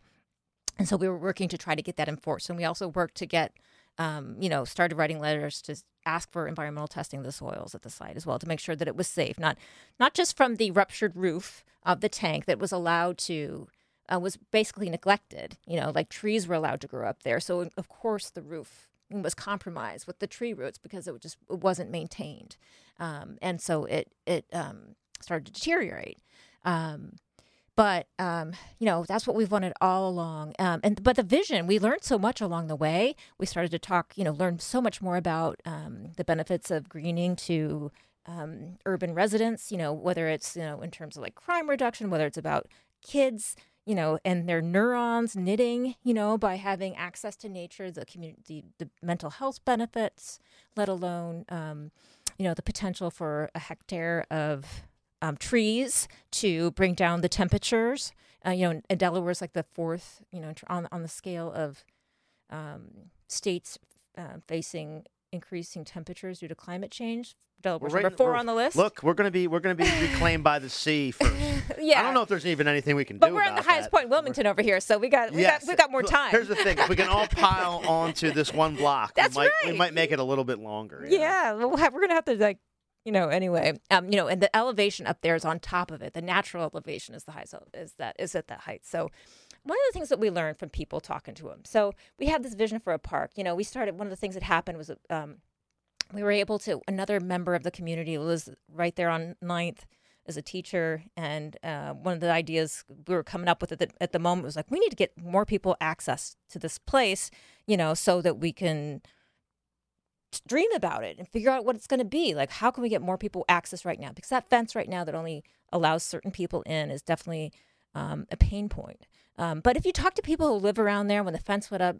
And so we were working to try to get that enforced. And we also worked to get, um, you know, started writing letters to ask for environmental testing of the soils at the site as well to make sure that it was safe, not not just from the ruptured roof of the tank that was allowed to uh, was basically neglected. You know, like trees were allowed to grow up there, so of course the roof was compromised with the tree roots because it just it wasn't maintained, um, and so it it um, started to deteriorate. Um, but um, you know that's what we've wanted all along. Um, and but the vision we learned so much along the way. We started to talk you know learn so much more about um, the benefits of greening to um, urban residents you know whether it's you know in terms of like crime reduction whether it's about kids you know and their neurons knitting you know by having access to nature the community the mental health benefits let alone um, you know the potential for a hectare of um, trees to bring down the temperatures. Uh, you know, and Delaware is like the fourth, you know, on on the scale of um, states uh, facing increasing temperatures due to climate change. Delaware's We're right- number 4 on the list. look, we're gonna be we're gonna be reclaimed by the sea first. yeah, I don't know if there's even anything we can but do. But we're at the highest that. point in Wilmington over here, so we got we Yes. got we got more time. Here's the thing: if we can all pile onto this one block, That's we might we might make it a little bit longer. Yeah, we'll have, we're gonna have to like, you know, anyway, um, you know, and the elevation up there is on top of it. The natural elevation is the highest ele- is that is at that height. So, one of the things that we learned from people talking to them. So we had this vision for a park. You know, we started. One of the things that happened was um, we were able to another member of the community was right there on ninth as a teacher and uh, one of the ideas we were coming up with at the, at the moment was like we need to get more people access to this place you know so that we can dream about it and figure out what it's going to be. Like how can we get more people access right now? Because that fence right now that only allows certain people in is definitely um, a pain point. Um, but if you talk to people who live around there when the fence went up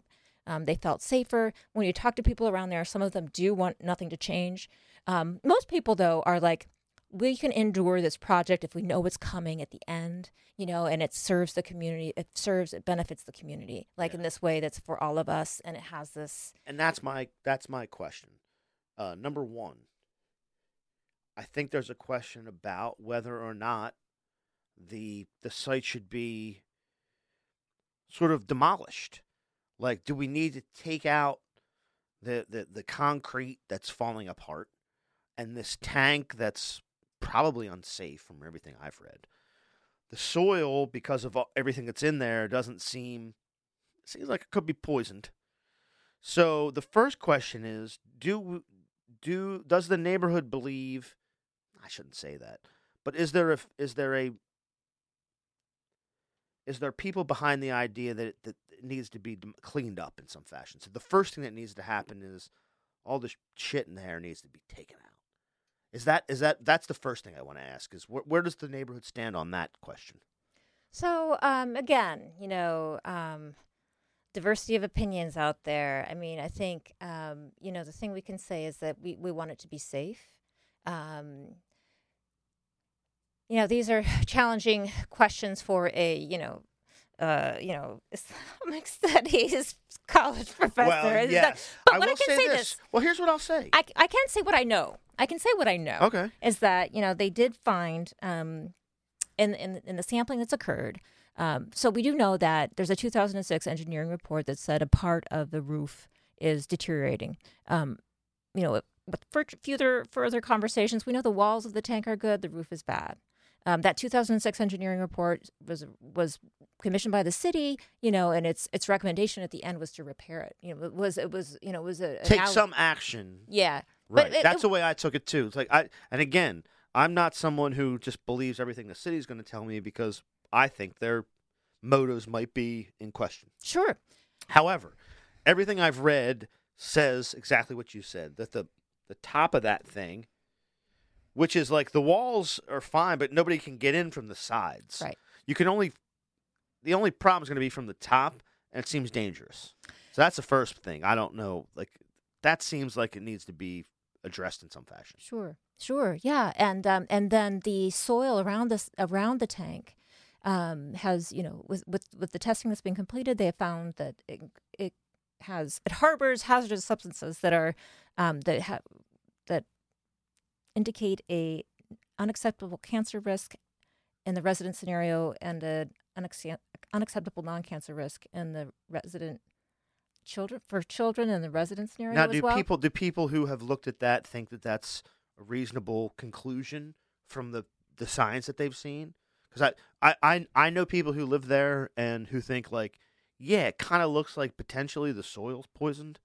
um, they felt safer. When you talk to people around there some of them do want nothing to change. Um, most people though are like we can endure this project if we know what's coming at the end you know and it serves the community it serves it benefits the community like in this way that's for all of us and it has this and that's my that's my question. Uh, number one, I think there's a question about whether or not the the site should be sort of demolished. Like, do we need to take out the the, the concrete that's falling apart and this tank that's probably unsafe from everything I've read? The soil, because of everything that's in there, doesn't seem seems like it could be poisoned. So the first question is: Do do does the neighborhood believe? I shouldn't say that, but is there a is there a is there people behind the idea that it, that it needs to be cleaned up in some fashion? So the first thing that needs to happen is all the sh- shit in there needs to be taken out. Is that is that that's the first thing I want to ask? Is where, where does the neighborhood stand on that question? So um, again, you know, um, diversity of opinions out there. I mean, I think um, you know the thing we can say is that we, we want it to be safe. Um, you know, these are challenging questions for a, you know, uh, you know, Islamic studies college professor. Well, yes. but I what I can say say this. this, Well, here's what I'll say. I, I can say what I know. I can say what I know. Okay. Is that you know they did find um, in in in the sampling that's occurred. Um, so we do know that there's a 2006 engineering report that said a part of the roof is deteriorating. Um, you know, for further further conversations, we know the walls of the tank are good, the roof is bad. Um, that 2006 engineering report was was commissioned by the city, you know, and its its recommendation at the end was to repair it. You know, it was it was you know it was a Take some action. yeah. Right. it- That's it- the way I took it too. It's like I and again, I'm not someone who just believes everything the city's going to tell me because I think their motives might be in question. Sure. However, everything I've read says exactly what you said that the the top of that thing which is like the walls are fine but nobody can get in from the sides. Right. You can only the only problem is going to be from the top and it seems dangerous. So that's the first thing. I don't know like that seems like it needs to be addressed in some fashion. Sure, sure, yeah, and um, and then the soil around this around the tank um, has you know with, with with the testing that's been completed, they have found that it, it has it harbors hazardous substances that are um, that ha- that indicate a unacceptable cancer risk in the resident scenario and a unaccep- unacceptable non-cancer risk in the resident children for children in the resident scenario Now, do well. people do people who have looked at that think that that's a reasonable conclusion from the the science that they've seen? Because I, I I I know people who live there and who think like, yeah, it kind of looks like potentially the soil's poisoned,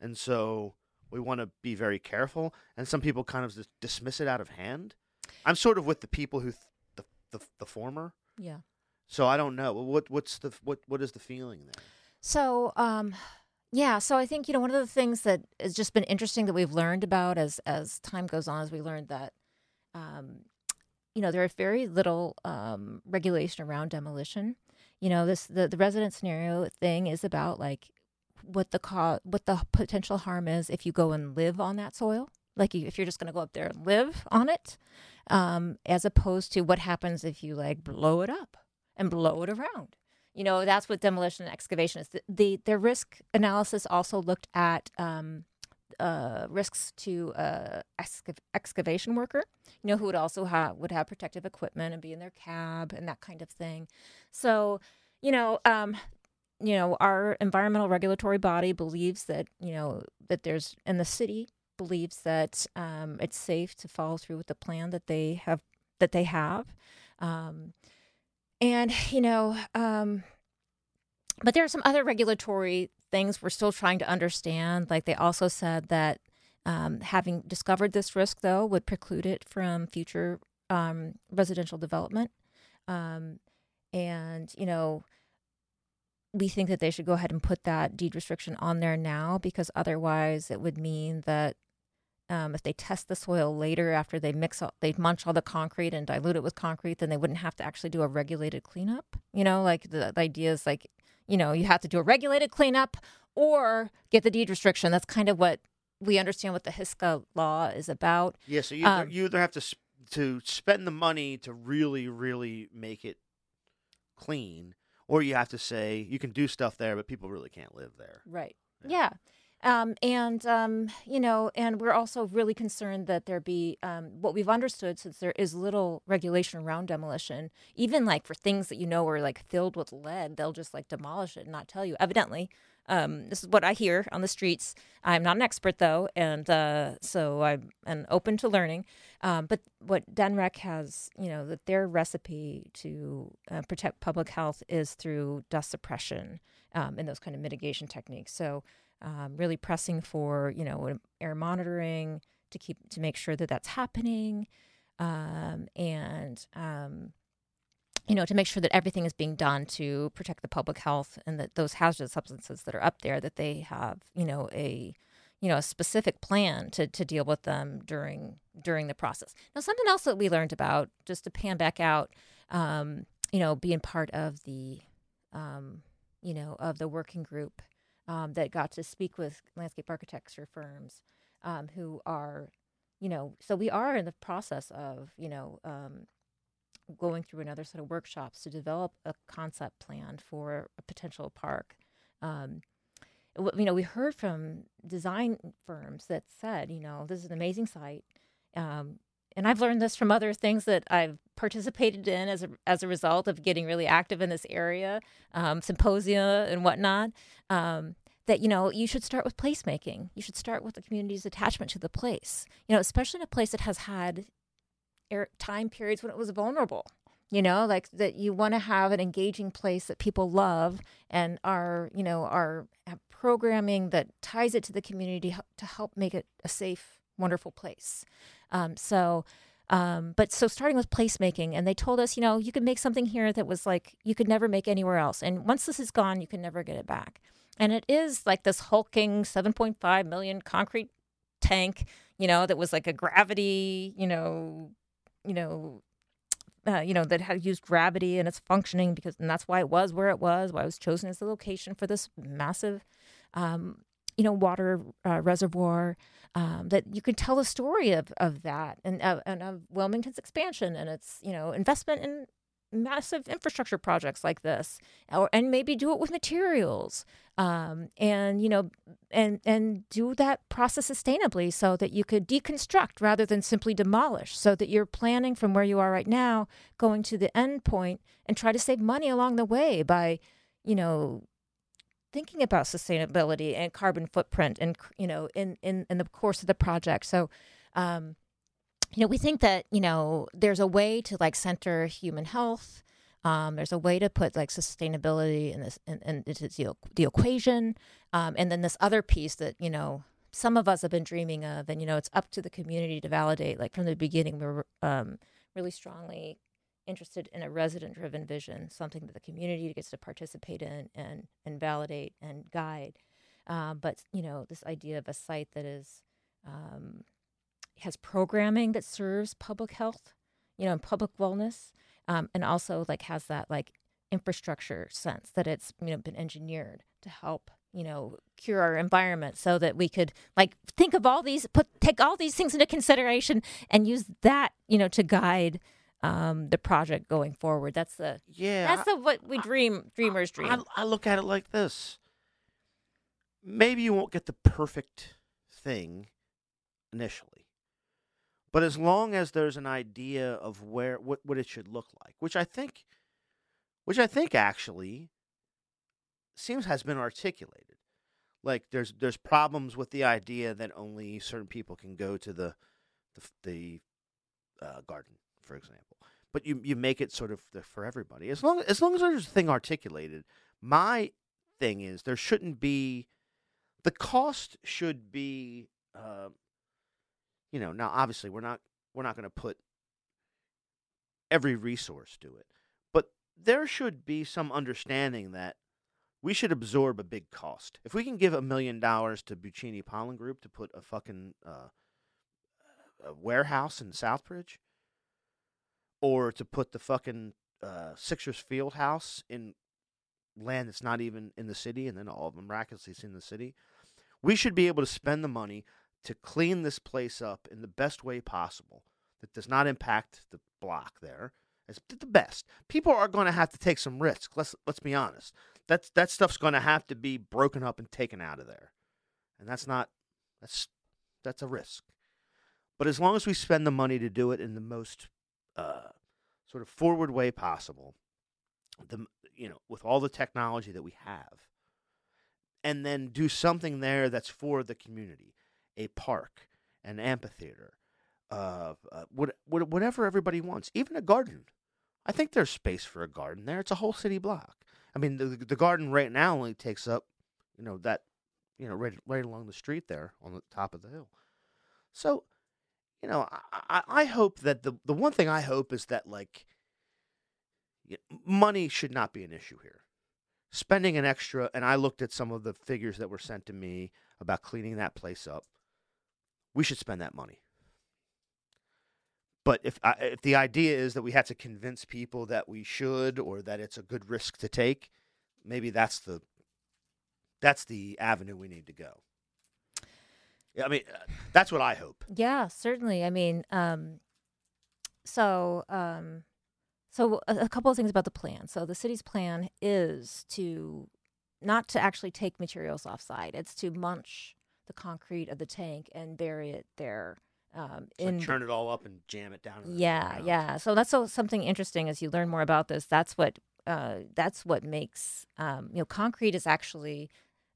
and so we want to be very careful. And some people kind of just dismiss it out of hand. I'm sort of with the people who th- the, the the former. yeah. So I don't know what what's the what what is the feeling there. So, um, yeah, so I think you know one of the things that has just been interesting that we've learned about as as time goes on is we learned that, um, you know, there is very little um, regulation around demolition. You know, this the the resident scenario thing is about like what the co- what the potential harm is if you go and live on that soil. Like if you're just going to go up there and live on it, um, as opposed to what happens if you like blow it up and blow it around. You know, that's what demolition and excavation is. The, the their risk analysis also looked at um, uh, risks to uh, excav- excavation worker. You know, who would also have would have protective equipment and be in their cab and that kind of thing. So, you know, um, you know, our environmental regulatory body believes that you know that there's and the city believes that um, it's safe to follow through with the plan that they have that they have. Um, and you know um but there are some other regulatory things we're still trying to understand like they also said that um, having discovered this risk though would preclude it from future um, residential development um, and you know we think that they should go ahead and put that deed restriction on there now because otherwise it would mean that um, if they test the soil later after they mix all, they munch all the concrete and dilute it with concrete, then they wouldn't have to actually do a regulated cleanup. You know, like the, the idea is like, you know, you have to do a regulated cleanup or get the deed restriction. That's kind of what we understand what the HSCA law is about. Yeah, so you Um, either, you either have to sp- to spend the money to really really make it clean, or you have to say you can do stuff there, but people really can't live there. Right. Yeah. Yeah. Um, and um, you know, and we're also really concerned that there be um, what we've understood since there is little regulation around demolition, even like for things that you know are like filled with lead, they'll just like demolish it and not tell you. Evidently, um, this is what I hear on the streets. I'm not an expert though, and uh, so I'm open to learning. Um, but what DNREC has, you know, that their recipe to uh, protect public health is through dust suppression um, and those kind of mitigation techniques. So um, really pressing for you know air monitoring to keep to make sure that that's happening, um, and um, you know to make sure that everything is being done to protect the public health and that those hazardous substances that are up there that they have you know a you know a specific plan to to deal with them during during the process. Now something else that we learned about just to pan back out, um, you know, being part of the um, you know of the working group um, that got to speak with landscape architecture firms um, who are, you know, so we are in the process of, you know, um, going through another set of workshops to develop a concept plan for a potential park. Um, you know, we heard from design firms that said, you know, this is an amazing site. Um, and I've learned this from other things that I've participated in as a, as a result of getting really active in this area, um, symposia and whatnot. Um, that you know you should start with placemaking. You should start with the community's attachment to the place. You know, especially in a place that has had er- time periods when it was vulnerable. You know, like that you want to have an engaging place that people love and are you know are programming that ties it to the community to help make it a safe, wonderful place. Um, so. Um, but so starting with placemaking, and they told us, you know, you could make something here that was like you could never make anywhere else, and once this is gone, you can never get it back. And it is like this hulking 7.5 million concrete tank, you know, that was like a gravity, you know, you know, uh, you know, that had used gravity and it's functioning because, and that's why it was where it was, why it was chosen as the location for this massive, um, you know, water uh, reservoir. Um, that you could tell the story of of that and of, and of Wilmington's expansion and its you know investment in massive infrastructure projects like this, or and maybe do it with materials, um, and you know, and and do that process sustainably so that you could deconstruct rather than simply demolish, so that you're planning from where you are right now, going to the end point, and try to save money along the way by, you know. Thinking about sustainability and carbon footprint, and you know, in in in the course of the project, so um, you know, we think that you know there's a way to like center human health. Um, there's a way to put like sustainability in this in, in, into the, the equation, um, and then this other piece that you know some of us have been dreaming of, and you know it's up to the community to validate. Like from the beginning, we we're um, really strongly interested in a resident-driven vision, something that the community gets to participate in and and validate and guide. Um, but you know this idea of a site that is um, has programming that serves public health, you know, and public wellness, um, and also like has that like infrastructure sense that it's you know been engineered to help you know cure our environment so that we could like think of all these put take all these things into consideration and use that you know to guide um, the project going forward. That's the Yeah. that's the what we dream dreamers dream. I, I look at it like this. Maybe you won't get the perfect thing initially. But as long as there's an idea of where what, what it should look like, which I think which I think actually seems has been articulated. Like there's there's problems with the idea that only certain people can go to the the, the uh, garden, for example. But you you make it sort of the, for everybody. As long as long as there's a thing articulated, my thing is there shouldn't be the cost should be uh, you know now obviously we're not we're not going to put every resource to it but there should be some understanding that we should absorb a big cost if we can give a million dollars to Buccini/Pollin Group to put a fucking uh, a warehouse in Southbridge or to put the fucking uh, Sixers Field House in land that's not even in the city, and then all of them miraculously in the city. We should be able to spend the money to clean this place up in the best way possible that does not impact the block there. As the best. People are going to have to take some risks. Let's let's be honest. That's that stuff's going to have to be broken up and taken out of there, and that's not that's that's a risk. But as long as we spend the money to do it in the most uh, sort of forward way possible, the you know with all the technology that we have, and then do something there that's for the community, a park, an amphitheater, uh, uh what, what, whatever everybody wants, even a garden. I think there's space for a garden there. It's a whole city block. I mean, the the garden right now only takes up, you know, that, you know, right right along the street there on the top of the hill. So, you know, I, I, hope that the the one thing I hope is that like, money should not be an issue here. Spending an extra, and I looked at some of the figures that were sent to me about cleaning that place up. We should spend that money. But if I, if the idea is that we have to convince people that we should or that it's a good risk to take, maybe that's the that's the avenue we need to go. I mean, uh, that's what I hope. Yeah, certainly. I mean, um, so um, So a, a couple of things about the plan. So the city's plan is to not to actually take materials offsite. It's to munch the concrete of the tank and bury it there. Um, like in churn it all up and jam it down. yeah, yeah. So that's so, something interesting as you learn more about this. That's what uh, that's what makes um, you know concrete is actually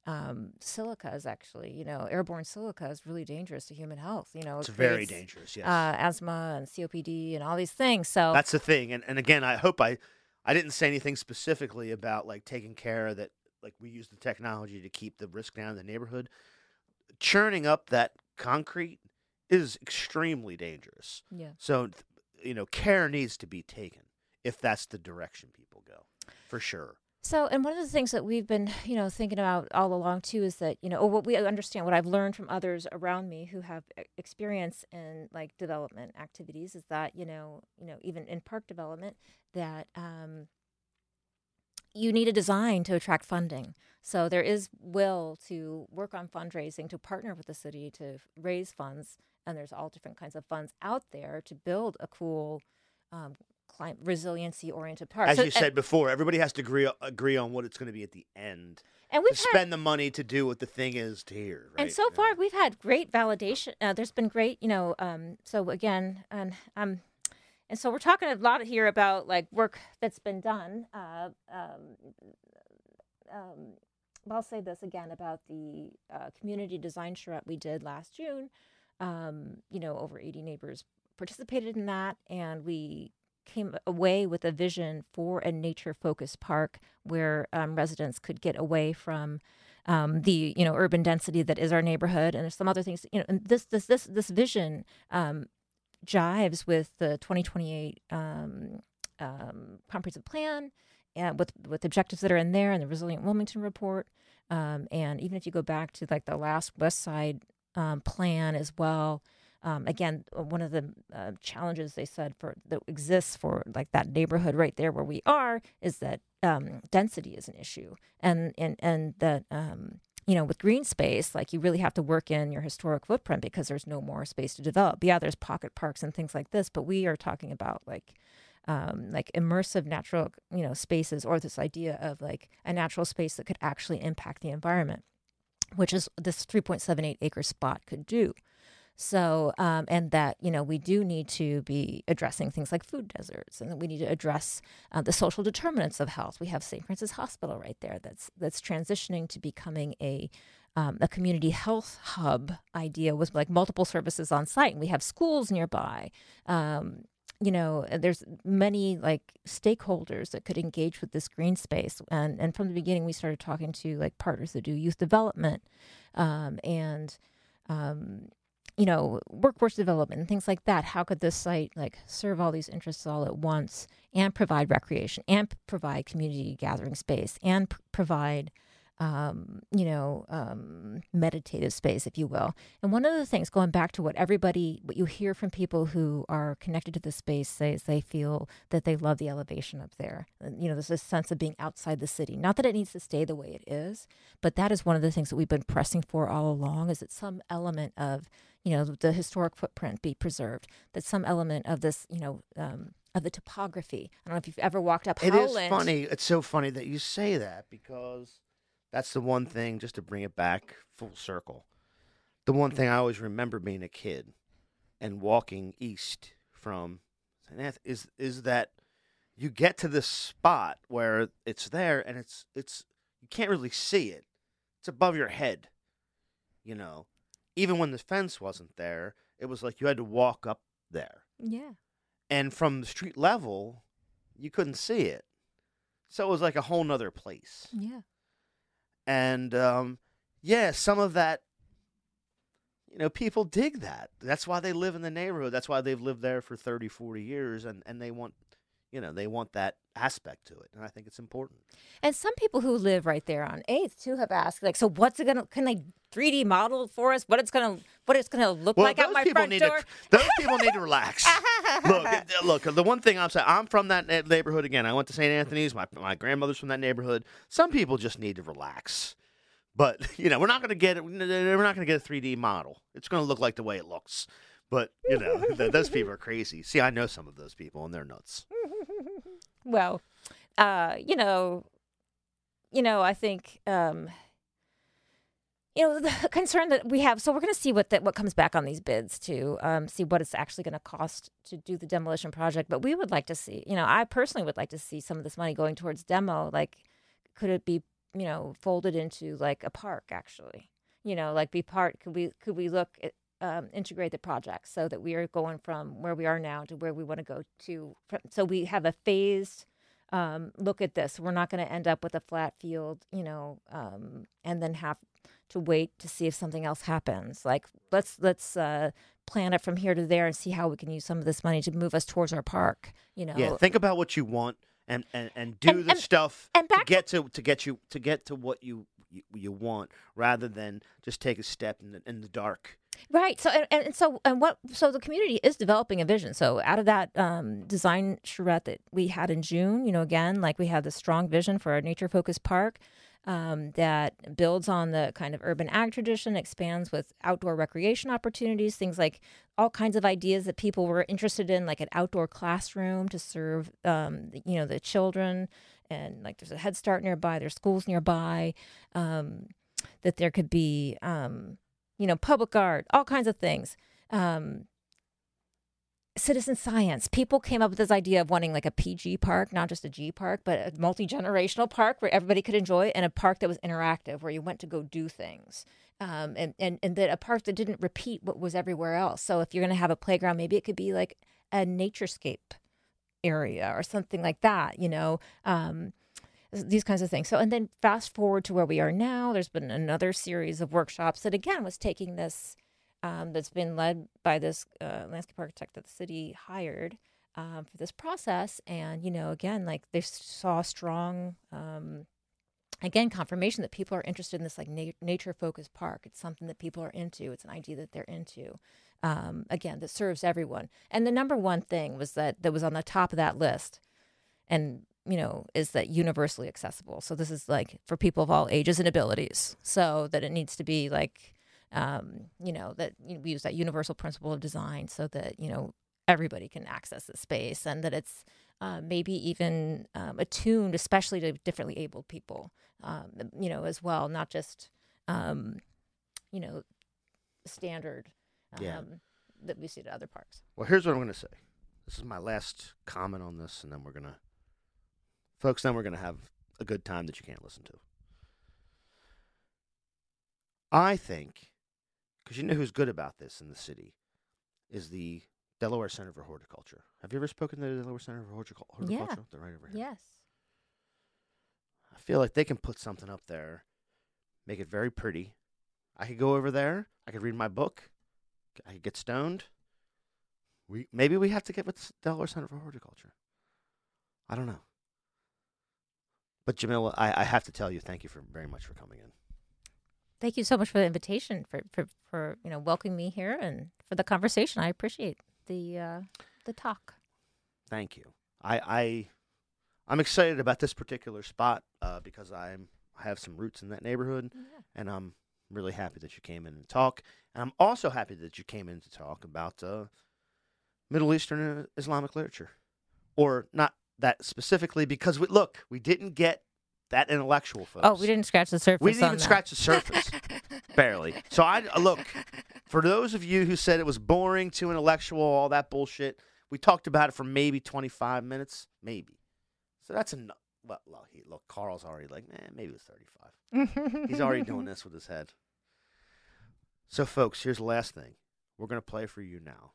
um, silica is actually you know airborne silica is really dangerous to human health. You know, It's it very dangerous. Yes. Uh, asthma and COPD and all these things. So That's the thing. And and again, I hope I I didn't say anything specifically about like taking care that like we use the technology to keep the risk down in the neighborhood. Churning up that concrete is extremely dangerous. yeah. So you know, care needs to be taken if that's the direction people go. For sure. So, and one of the things that we've been, you know, thinking about all along too is that, you know, or what we understand, what I've learned from others around me who have experience in like development activities is that, you know, you know, even in park development, that um, you need a design to attract funding. So there is will to work on fundraising, to partner with the city to raise funds, and there's all different kinds of funds out there to build a cool, um, climate resiliency oriented park. As So- you and- said before, everybody has to agree agree on what it's going to be at the end. and we've had spend the money to do what the thing is to here. Right? And so far, we've had great validation. Uh, there's been great, you know. Um, so again, and um, and so we're talking a lot here about like work that's been done. Uh, um, um, I'll say this again about the uh, community design charrette we did last June. Um, you know, over 80 neighbors participated in that, and we came away with a vision for a nature-focused park where um, residents could get away from um, the you know urban density that is our neighborhood, and there's some other things. You know, and this this this this vision um, jives with the 2028 um, um, comprehensive plan and with with objectives that are in there and the resilient wilmington report um, and even if you go back to like the last west side um, plan as well um, again one of the uh, challenges they said for that exists for like that neighborhood right there where we are is that um, density is an issue and and and that um, you know, with green space, like you really have to work in your historic footprint because there's no more space to develop. Yeah, there's pocket parks and things like this, but we are talking about like um, like immersive natural, you know, spaces or this idea of like a natural space that could actually impact the environment, which is this 3.78 acre spot could do. So, um, and that, you know, we do need to be addressing things like food deserts and that we need to address uh, the social determinants of health. We have St. Francis Hospital right there that's, that's transitioning to becoming a, um, a community health hub idea with like multiple services on site. And we have schools nearby. Um, you know, there's many like stakeholders that could engage with this green space. And, and from the beginning, we started talking to like partners that do youth development um, and, um, you know, workforce development and things like that. How could this site like serve all these interests all at once and provide recreation and provide community gathering space and provide, um, you know, um, meditative space, if you will. And one of the things, going back to what everybody, what you hear from people who are connected to the space, say is they feel that they love the elevation up there. And, You know, there's this sense of being outside the city. Not that it needs to stay the way it is, but that is one of the things that we've been pressing for all along. Is that some element of you know the historic footprint be preserved that some element of this you know um, of the topography i don't know if you've ever walked up It is Howland. funny. It's so funny that you say that because that's the one thing, just to bring it back full circle. The one thing I always remember being a kid and walking east from St. Anthony is is that you get to this spot where it's there and it's it's you can't really see it. It's above your head. You know. Even when the fence wasn't there, it was like you had to walk up there yeah and from the street level you couldn't see it so it was like a whole nother place yeah and um, yeah some of that you know people dig that. That's why they live in the neighborhood. That's why they've lived there for 30 40 years and, and they want you know they want that aspect to it and i think it's important. And some people who live right there on 8th too have asked like so what's it gonna can they 3d model for us? What it's gonna what it's gonna look like out those my front door? to those people need to relax look, uh, look. The one thing I'm saying, I'm from that neighborhood again. I went to St. Anthony's. My my grandmother's from that neighborhood. Some people just need to relax. But you know, we're not going to get. We're not going to get a 3D model. It's going to look like the way it looks. But you know, th- those people are crazy. See, I know some of those people, and they're nuts. well, uh, you know, you know, I think, um, you know, the concern that we have. So we're going to see what that what comes back on these bids to um, see what it's actually going to cost to do the demolition project. But we would like to see, you know, I personally would like to see some of this money going towards demo. Like, could it be, you know, folded into like a park actually? You know, like be part. Could we could we look at um, integrate the project so that we are going from where we are now to where we want to go to. So we have a phased um, look at this. We're not going to end up with a flat field, you know, um, and then have to wait to see if something else happens. Like let's let's uh, plan it from here to there and see how we can use some of this money to move us towards our park. You know, Yeah, think about what you want and and, and do And- the and- stuff and to get to to get you to get to what you you, you want rather than just take a step in the, in the dark. Right. So and, and so and what so the community is developing a vision. So out of that um, design charrette that we had in June, you know, again, like we had the strong vision for a nature focused park um, that builds on the kind of urban ag tradition, expands with outdoor recreation opportunities, things like all kinds of ideas that people were interested in, like an outdoor classroom to serve, um, you know, the children, and like there's a Head Start nearby, there's schools nearby, um, that there could be. Um, you know, public art, all kinds of things. Um, citizen science. People came up with this idea of wanting like a PG park, not just a G park, but a multi generational park where everybody could enjoy, and a park that was interactive, where you went to go do things. Um, and, and, and that a park that didn't repeat what was everywhere else. So if you're going to have a playground, maybe it could be like a naturescape area or something like that, you know. Um, these kinds of things. So, and then fast forward to where we are now, there's been another series of workshops that again was taking this, um, that's been led by this uh, landscape architect that the city hired um, for this process. And, you know, again, like they saw strong, um, again, confirmation that people are interested in this like na- nature focused park. It's something that people are into, it's an idea that they're into. Um, again, that serves everyone. And the number one thing was that that was on the top of that list and you know is that universally accessible so this is like for people of all ages and abilities so that it needs to be like um, you know that we use that universal principle of design so that you know everybody can access the space and that it's uh, maybe even um, attuned especially to differently abled people um, you know as well not just um, you know standard um, Yeah. that we see at other parks Well, here's what I'm going to say. This is my last comment on this, and then we're going to, folks, then we're going to have a good time that you can't listen to. I think, because you know who's good about this in the city, is the Delaware Center for Horticulture. Have you ever spoken to the Delaware Center for Horticul- Yeah. Horticulture? They're right over here. yes I feel like they can put something up there, make it very pretty. I could go over there. I could read my book. I could get stoned. We maybe we have to get with the Delaware Center for Horticulture. I don't know. But Jamila, I, I have to tell you, thank you for very much for coming in. thank you so much for the invitation for for, for you know welcoming me here and for the conversation i appreciate the uh the talk Thank you. I, I I'm excited about this particular spot uh, because I'm I have some roots in that neighborhood. and I'm really happy that you came in and talk. And I'm also happy that you came in to talk about uh, Middle Eastern uh, Islamic literature, or not that specifically, because we look, we didn't get that intellectual folks. oh we didn't scratch the surface We didn't even that. scratch the surface, barely. So I uh, look for those of you who said it was boring, too intellectual, all that bullshit. We talked about it for maybe 25 minutes, maybe. So that's enough. Well, look, he, look, Carl's already like, man, maybe it was 35. He's already doing this with his head. So, folks, here's the last thing. We're going to play for you now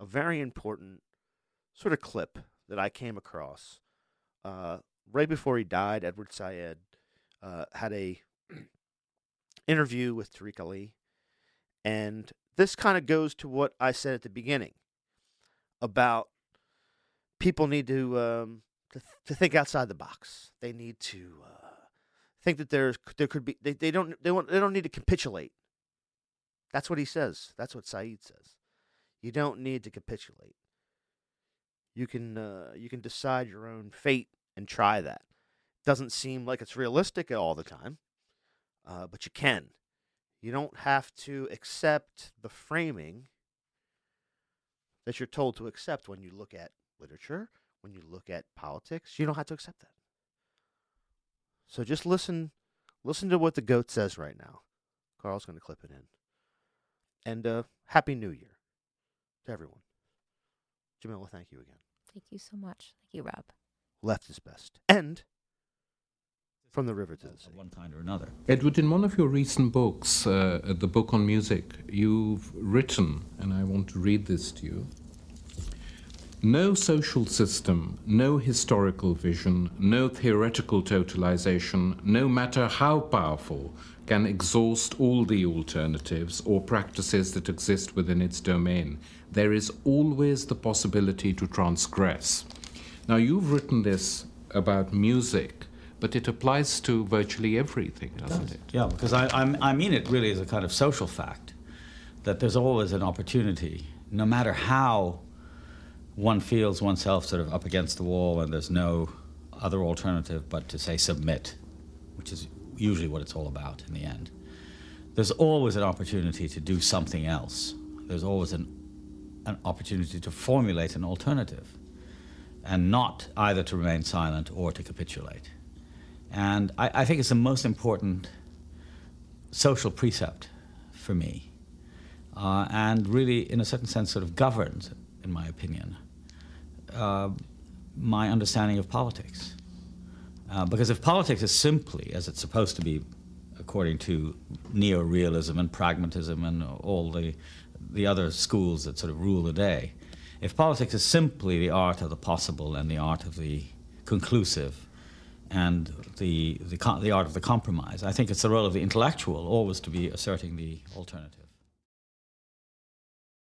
a very important sort of clip that I came across. Uh, right before he died, Edward Said uh, had a interview with Tariq Ali. And this kind of goes to what I said at the beginning about people need to um, to, to think outside the box. They need to uh, think that there's there could be they, they don't they want they don't need to capitulate. That's what he says. That's what Said says. You don't need to capitulate. You can uh, you can decide your own fate and try that. Doesn't seem like it's realistic all the time, uh, but you can. You don't have to accept the framing that you're told to accept when you look at literature, when you look at politics, you don't have to accept that. So just listen listen to what the goat says right now. Carl's going to clip it in. And uh, happy new year to everyone. Jamila, thank you again. Thank you so much. Thank you, Rob. Left is best. And from the river to the sea. one kind or another. Edward, in one of your recent books, uh, the book on music, you've written, and I want to read this to you. No social system, no historical vision, no theoretical totalization, no matter how powerful, can exhaust all the alternatives or practices that exist within its domain. There is always the possibility to transgress. Now, you've written this about music, but it applies to virtually everything, doesn't it? Yeah, because I, I'm, I mean it really as a kind of social fact that there's always an opportunity, no matter how one feels oneself sort of up against the wall and there's no other alternative but to say submit, which is usually what it's all about in the end. There's always an opportunity to do something else. There's always an, an opportunity to formulate an alternative and not either to remain silent or to capitulate. And I, I think it's the most important social precept for me, uh, and really, in a certain sense, sort of governs, in my opinion, uh, my understanding of politics. Uh, because if politics is simply, as it's supposed to be, according to neo-realism and pragmatism and all the the other schools that sort of rule the day, if politics is simply the art of the possible and the art of the conclusive and the, the, the art of the compromise. I think it's the role of the intellectual always to be asserting the alternative.